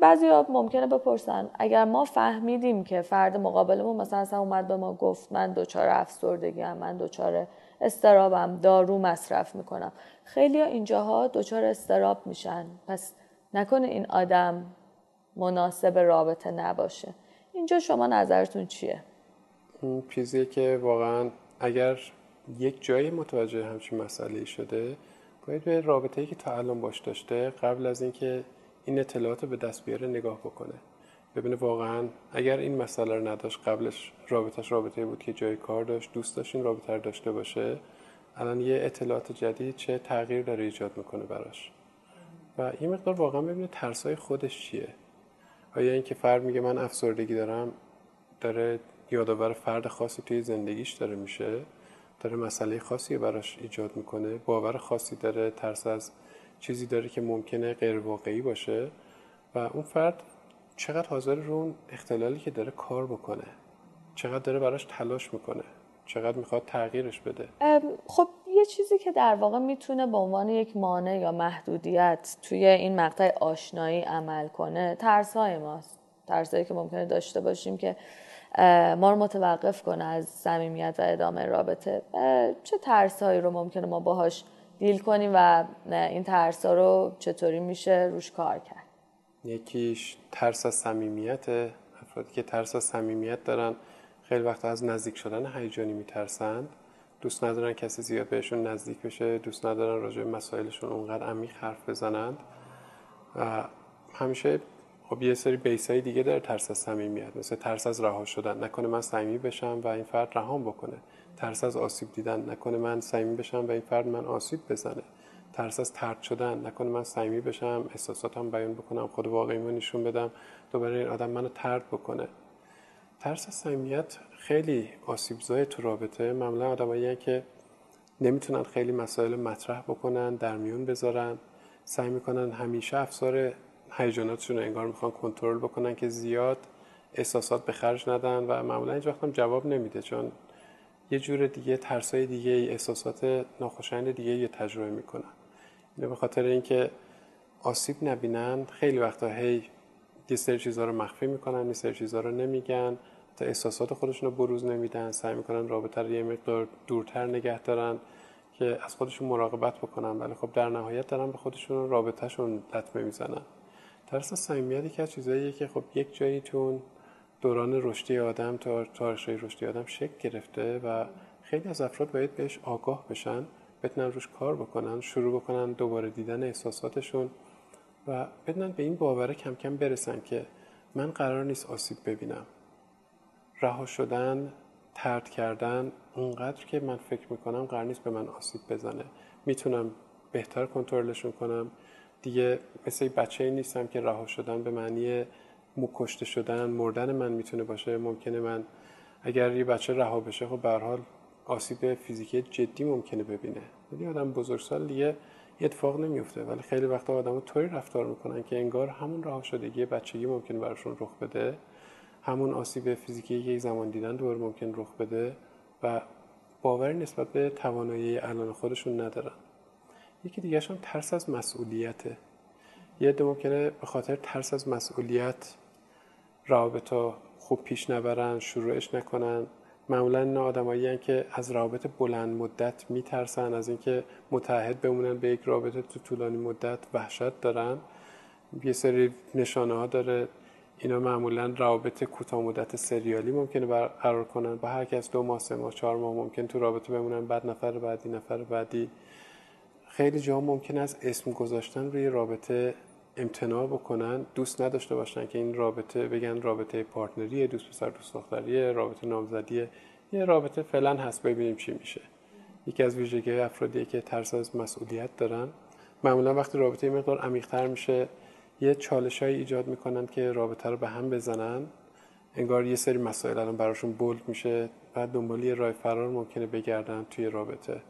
A: بعضی ها ممکنه بپرسن اگر ما فهمیدیم که فرد مقابلمون مثلا اصلا اومد به ما گفت من دچار افسردگی هم من دچار استرابم دارو مصرف می‌کنم. خیلی ها اینجاها دچار استراب میشن. پس نکنه این آدم مناسب رابطه نباشه. اینجا شما نظرتون چیه؟
B: چیزیه که واقعا اگر یک جایی متوجه همچین مسئله شده باید به رابطه ای که تا الان باش داشته قبل از اینکه این اطلاعات رو به دست بیاره نگاه بکنه. ببینه واقعا اگر این مسئله رو نداشت قبلش رابطهش رابطه بود که جای کار داشت دوست داشت این رابطه رو داشته باشه الان یه اطلاعات جدید چه تغییر داره ایجاد می‌کنه براش. و این مقدار واقعا ببینه ترسای خودش چیه. آیا اینکه فرد میگه من افسردگی دارم داره یادآور فرد خاصی توی زندگیش داره میشه داره مسئله خاصی براش ایجاد می‌کنه باور خاصی داره ترس از چیزی داره که ممکنه غیر واقعی باشه و اون فرد چقدر حاضر رو اون اختلالی که داره کار بکنه؟ چقدر داره براش تلاش می‌کنه؟ چقدر می‌خواد تغییرش بده؟
A: خب یه چیزی که در واقع می‌تونه به عنوان یک مانع یا محدودیت توی این مقطع آشنایی عمل کنه ترس های ماست. ترسایی که ممکنه داشته باشیم که ما رو متوقف کنه از صمیمیت و ادامه رابطه. چه ترس هایی رو ممکنه ما باهاش دیل کنیم و این ترس ها رو چطوری میشه روش کار کرد؟
B: یکیش ترس از صمیمیت افرادی که ترس از صمیمیت دارن خیلی وقت از نزدیک شدن هیجانی میترسند. دوست ندارن کسی زیاد بهشون نزدیک بشه دوست ندارن راجع به مسائلشون اونقدر عمیق حرف بزنند. و همیشه خب یه سری بیس های دیگه داره ترس از صمیمیت مثل ترس از رها شدن. نکنه من صمیمی بشم و این فرد رهام بکنه. ترس از آسیب دیدن. نکنه من صمیمی بشم و این فرد من آسیب بزنه. ترس از ترد شدن. نکنه من صمیمی بشم احساساتم بیان بکنم خود واقعی من نشون بدم دوباره این آدم منو ترد بکنه. ترس از صمیمیت خیلی آسیبزای تو رابطه. معمولا آدمایی که نمی‌تونن خیلی مسائل مطرح بکنن در میون بذارن. سعی می‌کنن همیشه افسار هیجاناتشون رو انگار می‌خوان کنترل بکنن که زیاد احساسات به خرج ندن و معمولا هیچ وقت هم جواب نمیده چون یه جور دیگه ترسای دیگه احساسات ناخوشایند دیگه یه تجربه می‌کنن. به خاطر اینکه آسیب نبینن خیلی وقتا هی یه سری چیزها رو مخفی می‌کنن یه سری چیزها رو نمیگن تا احساسات خودشون رو بروز نمیدن. سعی می‌کنن رابطه رو یه مقدار دورتر نگه دارن که از خودشون مراقبت بکنن. ولی خب در نهایت دارن به خودشون رابطهشون لطمه می‌زنن ترس صمیمیت که از چیزاییه که خب یک جایی تون دوران رشدی آدم تا تاریخ رشدی آدم شکل گرفته و خیلی از افراد باید بهش آگاه بشن. بتونن روش کار بکنن شروع بکنن دوباره دیدن احساساتشون و بدونن به این باوره کم کم برسن که من قرار نیست آسیب ببینم. رها شدن ترد کردن اونقدر که من فکر می‌کنم قرار نیست به من آسیب بزنه. می‌تونم بهتر کنترلشون کنم. دیگه مثل بچه نیستم که رها شدن به معنی مکشته شدن مردن من می‌تونه باشه ممکنه من اگر یه بچه رها بشه خب به حال آسیب فیزیکی جدی ممکنه ببینه. ولی آدم بزرگسال دیگه اتفاق نمیفته. ولی خیلی وقتا آدم طوری رفتار می‌کنن که انگار همون رها شدگی بچگی ممکنه براشون رخ بده. همون آسیب فیزیکی یک زمان دیدن دور ممکن رخ بده و باوری نسبت به توانایی الان خودشون ندارن. یکی دیگه هم ترس از مسئولیته. یه عده ممکنه به خاطر ترس از مسئولیت رابطه خوب پیش نبرن شروعش نکنن. معمولا اینا آدمایی که از رابطه بلند مدت میترسن از اینکه متحد بمونن به یک رابطه تو طولانی مدت وحشت دارن. یه سری نشانه ها داره. اینا معمولا روابط کوتاه مدت سریالی ممکنه برقرار کنن. با هر کس دو ماه سه ماه چهار ماه ممکن تو رابطه بمونن. بعد نفر بعدی نفر بعدی. خیلی جا ممکن است اسم گذاشتن روی رابطه امتناع بکنن دوست نداشته باشن که این رابطه بگن رابطه پارتنریه دوست پسر دوست دختریه رابطه نامزدیه. یه رابطه فعلا هست ببینیم چی میشه. یکی از ویژگی افرادی که ترس از مسئولیت دارن. معمولا وقتی رابطه مقدار عمیقتر میشه یه چالش ایجاد می‌کنن که رابطه رو به هم بزنن. انگار یه سری مسائل الان براشون بولد میشه بعد دنبال یه راه فرار ممکنه بگردن توی رابطه.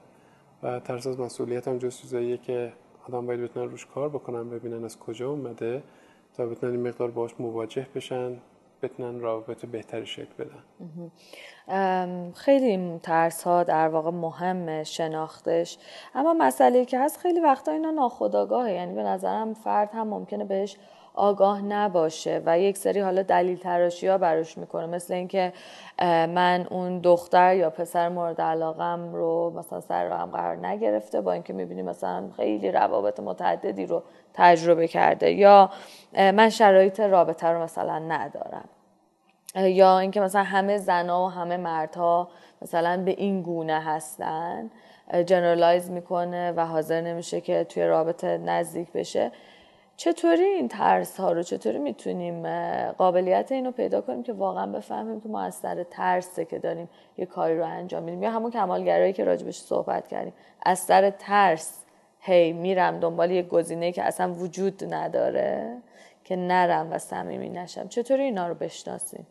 B: و ترس از مسئولیت هم جز چیزاییه که آدم باید بتونن روش کار بکنن ببینن از کجا اومده تا بتونن این مقدار باش مواجه بشن بتونن رابطه بهتری شکل بدن.
A: خیلی ترس ها در واقع مهم شناختش. اما مسئله که هست خیلی وقتا اینا ناخداگاهه یعنی به نظرم فرد هم ممکنه بهش آگاه نباشه و یک سری حالا دلیل تراشی ها براش می‌کنه. مثل اینکه من اون دختر یا پسر مورد علاقم رو مثلا سر راهم قرار نگرفته با اینکه می‌بینیم مثلا خیلی روابط متعددی رو تجربه کرده یا من شرایط رابطه رو مثلا ندارم. یا اینکه مثلا همه زنا و همه مردها مثلا به این گونه هستن جنرالایز می‌کنه و حاضر نمیشه که توی رابطه نزدیک بشه. چطوری این ترس ها رو؟ چطوری می‌تونیم قابلیت اینو پیدا کنیم که واقعا بفهمیم که ما از سر ترسه که داریم یه کاری رو انجام میدیم؟ یا همون کمالگرایی که راجبش صحبت کردیم. از سر ترس هی میرم دنبال یه گزینه که اصلا وجود نداره که نرم و صمیمی نشم. چطوری اینا رو بشناسیم؟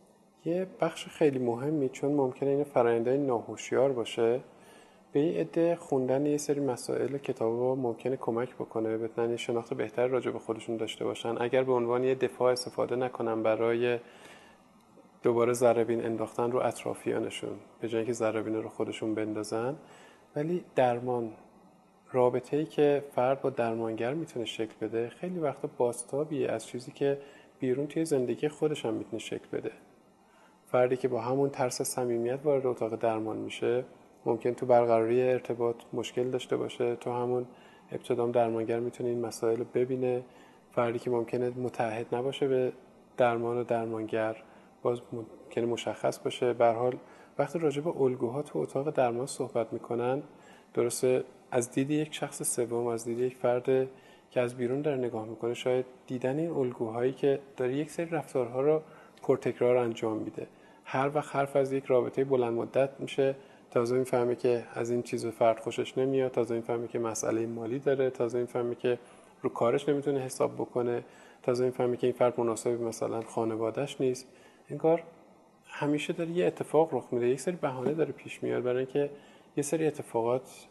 B: یه بخش خیلی مهمی چون ممکنه این فرآیندهای ناهوشیار باشه به این عده خوندن یه سری مسائل کتاب ممکنه کمک بکنه بتونن یه شناخت بهتر راجع به خودشون داشته باشن. اگر به عنوان یه دفاع استفاده نکنن برای دوباره ذربین انداختن رو اطرافیانشون به جایی که ذربین رو خودشون بندازن. ولی درمان رابطه ای که فرد با درمانگر می‌تونه شکل بده خیلی وقتا باستابیه از چیزی که بیرون توی زندگی خودش هم می‌تونه شکل بده. فردی که با همون ترس صمیمیت وارد اتاق درمان میشه ممکن تو برقراری ارتباط مشکل داشته باشه. تو همون ابتدام درمانگر می‌تونه این مسائل رو ببینه. فردی که ممکنه متحد نباشه به درمان و درمانگر باز ممکنه مشخص باشه. به حال وقتی راجع به الگوها تو اتاق درمان صحبت می‌کنن درسته از دید یک شخص سوم از دید یک فرد که از بیرون داره نگاه می‌کنه شاید دیدن این الگوهایی که داره یک سری رفتارها رو پرتکرار انجام میده. هر وقت حرف از یک رابطه بلند مدت میشه تازه می‌فهمه که از این چیز فرد خوشش نمیاد تازه می‌فهمه که مسئله مالی داره تازه می‌فهمه که رو کارش نمی‌تونه حساب بکنه تازه می‌فهمه که این فرد مناسب مثلا خانوادهش نیست. انگار همیشه داره یه اتفاق رخ میده یک سری بهانه داره پیش میاد برای اینکه یه سری اتفاقات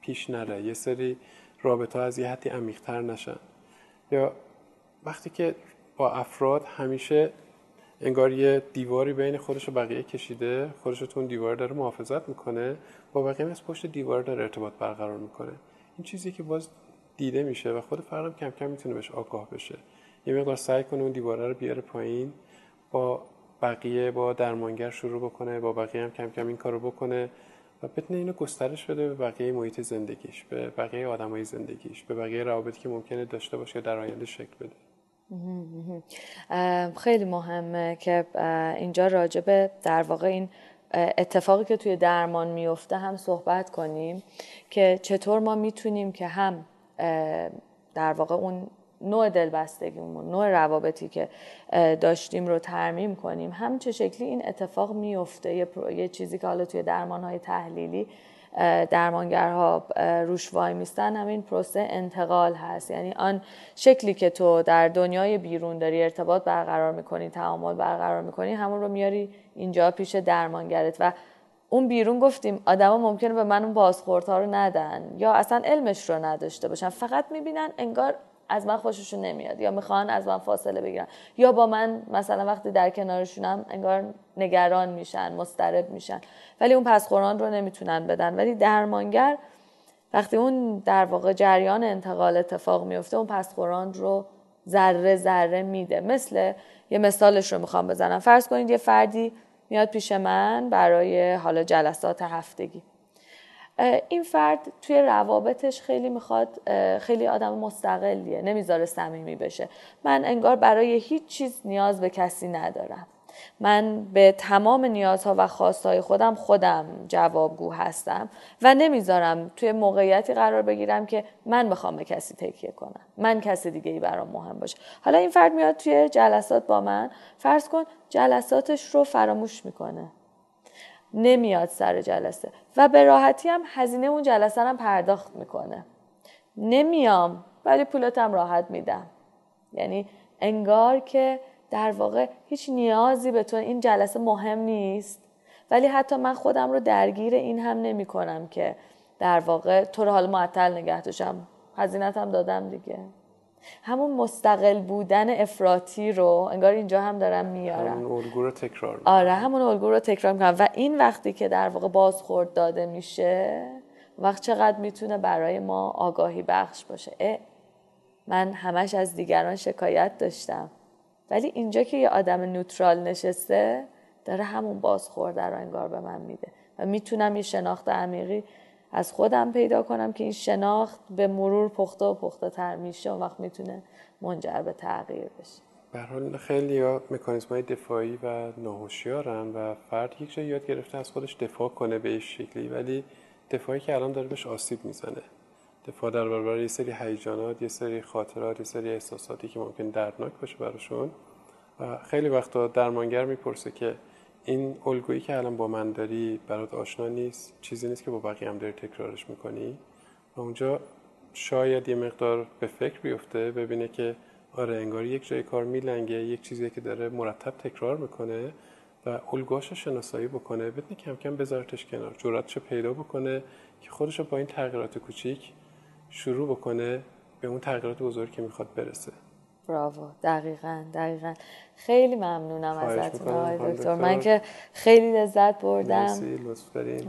B: پیش نره یه سری رابطه از یه حدی عمیق‌تر نشن. یا وقتی که با افراد همیشه انگار یه دیواری بین خودش و بقیه کشیده. خودش تو اون دیوار داره محافظت می‌کنه. با بقیه از پشت دیوار داره ارتباط برقرار می‌کنه. این چیزی که باز دیده میشه و خود فردم کم کم می‌تونه بهش آگاه بشه. یه مقدار سعی کنه اون دیواره رو بیاره پایین با بقیه با درمانگر شروع بکنه با بقیه هم کم کم این کارو بکنه و بتونه اینو گسترش بده به بقیه محیط زندگیش به بقیه آدمای زندگیش به بقیه روابطی که ممکنه داشته باشه در آینده شکل بده.
A: خیلی مهمه که اینجا راجبه در واقع این اتفاقی که توی درمان میفته هم صحبت کنیم که چطور ما می‌تونیم که هم در واقع اون نوع دلبستگیمون نوع روابطی که داشتیم رو ترمیم کنیم هم چه شکلی این اتفاق میفته یه, یه چیزی که حالا توی درمان های تحلیلی درمانگرها روش وای میستن همین پروسه انتقال هست. یعنی آن شکلی که تو در دنیای بیرون داری ارتباط برقرار می‌کنی تعامل برقرار می‌کنی همون رو میاری اینجا پیش درمانگرت. و اون بیرون گفتیم آدما ممکنه به من اون بازخوردها رو ندن یا اصلا علمش رو نداشته باشن. فقط می‌بینن انگار از من خوششون نمیاد. یا می‌خوان از من فاصله بگیرن. یا با من مثلا وقتی در کنارشونم انگار نگران میشن مسترب میشن. ولی اون پسخوران رو نمی‌تونن بدن. ولی درمانگر وقتی اون در واقع جریان انتقال اتفاق میفته اون پسخوران رو ذره ذره میده. مثل یه مثالش رو می‌خوام بزنم. فرض کنید یه فردی میاد پیش من برای حالا جلسات هفتگی. این فرد توی روابطش خیلی می‌خواد خیلی آدم مستقلیه نمی‌ذاره صمیمی بشه. من انگار برای هیچ چیز نیاز به کسی ندارم. من به تمام نیازها و خواستهای خودم خودم جوابگو هستم و نمی‌ذارم توی موقعیتی قرار بگیرم که من بخوام به کسی تکیه کنم. من کسی دیگه ای برام مهم باشه. حالا این فرد میاد توی جلسات با من. فرض کن جلساتش رو فراموش می‌کنه. نمیاد سر جلسه. و به راحتی هم هزینه اون جلسه هم پرداخت می‌کنه. نمیام ولی پولتم راحت میدم. یعنی انگار که در واقع هیچ نیازی به تو این جلسه مهم نیست. ولی حتی من خودم رو درگیر این هم نمی کنم که در واقع تو رو حال معطل نگه داشتم. هزینتم دادم دیگه. همون مستقل بودن افراطی رو انگار اینجا هم دارم میارم.
B: همون الگو رو تکرار
A: آره همون الگو رو تکرار می‌کنم. و این وقتی که در واقع بازخورد داده میشه وقت چقدر می‌تونه برای ما آگاهی بخش باشه؟ اه من همش از دیگران شکایت داشتم. ولی اینجا که یه آدم نوترال نشسته داره همون بازخورده رو انگار به من میده. و می‌تونم یه شناخت عمیقی از خودم پیدا کنم که این شناخت به مرور پخته و پخته تر میشه و وقت می‌تونه منجر به تغییر بشه.
B: به حال خیلی مکانیزم های دفاعی و ناهوشیارن و فرد یک جایی یاد گرفته از خودش دفاع کنه به این شکلی ولی دفاعی که الان داره بهش آسیب می‌زنه. دفاع در برابر یه سری هیجانات یه سری خاطرات یه سری احساساتی که ممکن دردناک باشه براشون و خیلی وقتا درمانگر می‌پرسه که این الگویی که الان با من داری برات آشنا نیست چیزی نیست که با بقیه هم داری تکرارش می‌کنی؟ و اونجا شاید یه مقدار به فکر بیفته ببینه که آره انگار یک جای کار میلنگه یک چیزی که داره مرتب تکرار می‌کنه و الگوهاش شناسایی بکنه. بدون کم کم بذارتش کنار. جرأتش پیدا بکنه که خودش با این تغییرات کوچیک شروع بکنه به اون تغییرات بزرگ که می‌خواد برسه.
A: براوو دقیقا دقیقا. خیلی ممنونم ازتون آقای دکتر. من که خیلی لذت بردم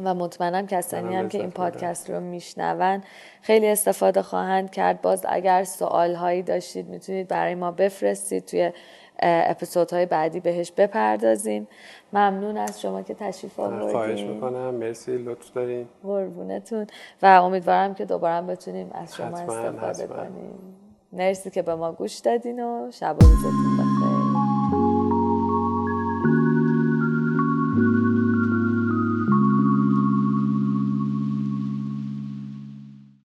A: و مطمئنم کسانی هم که این پادکست رو میشنون خیلی استفاده خواهند کرد. باز اگر سوال هایی داشتید می‌تونید برای ما بفرستید. توی اپیزودهای بعدی بهش بپردازیم. ممنون از شما که تشریف آوردین.
B: خواهش می‌کنم. مرسی لطف دارین.
A: قربونتون. و امیدوارم که دوباره بتونیم از شما استفاده کنیم. مرسی که به ما گوش دادین و شب و روزتون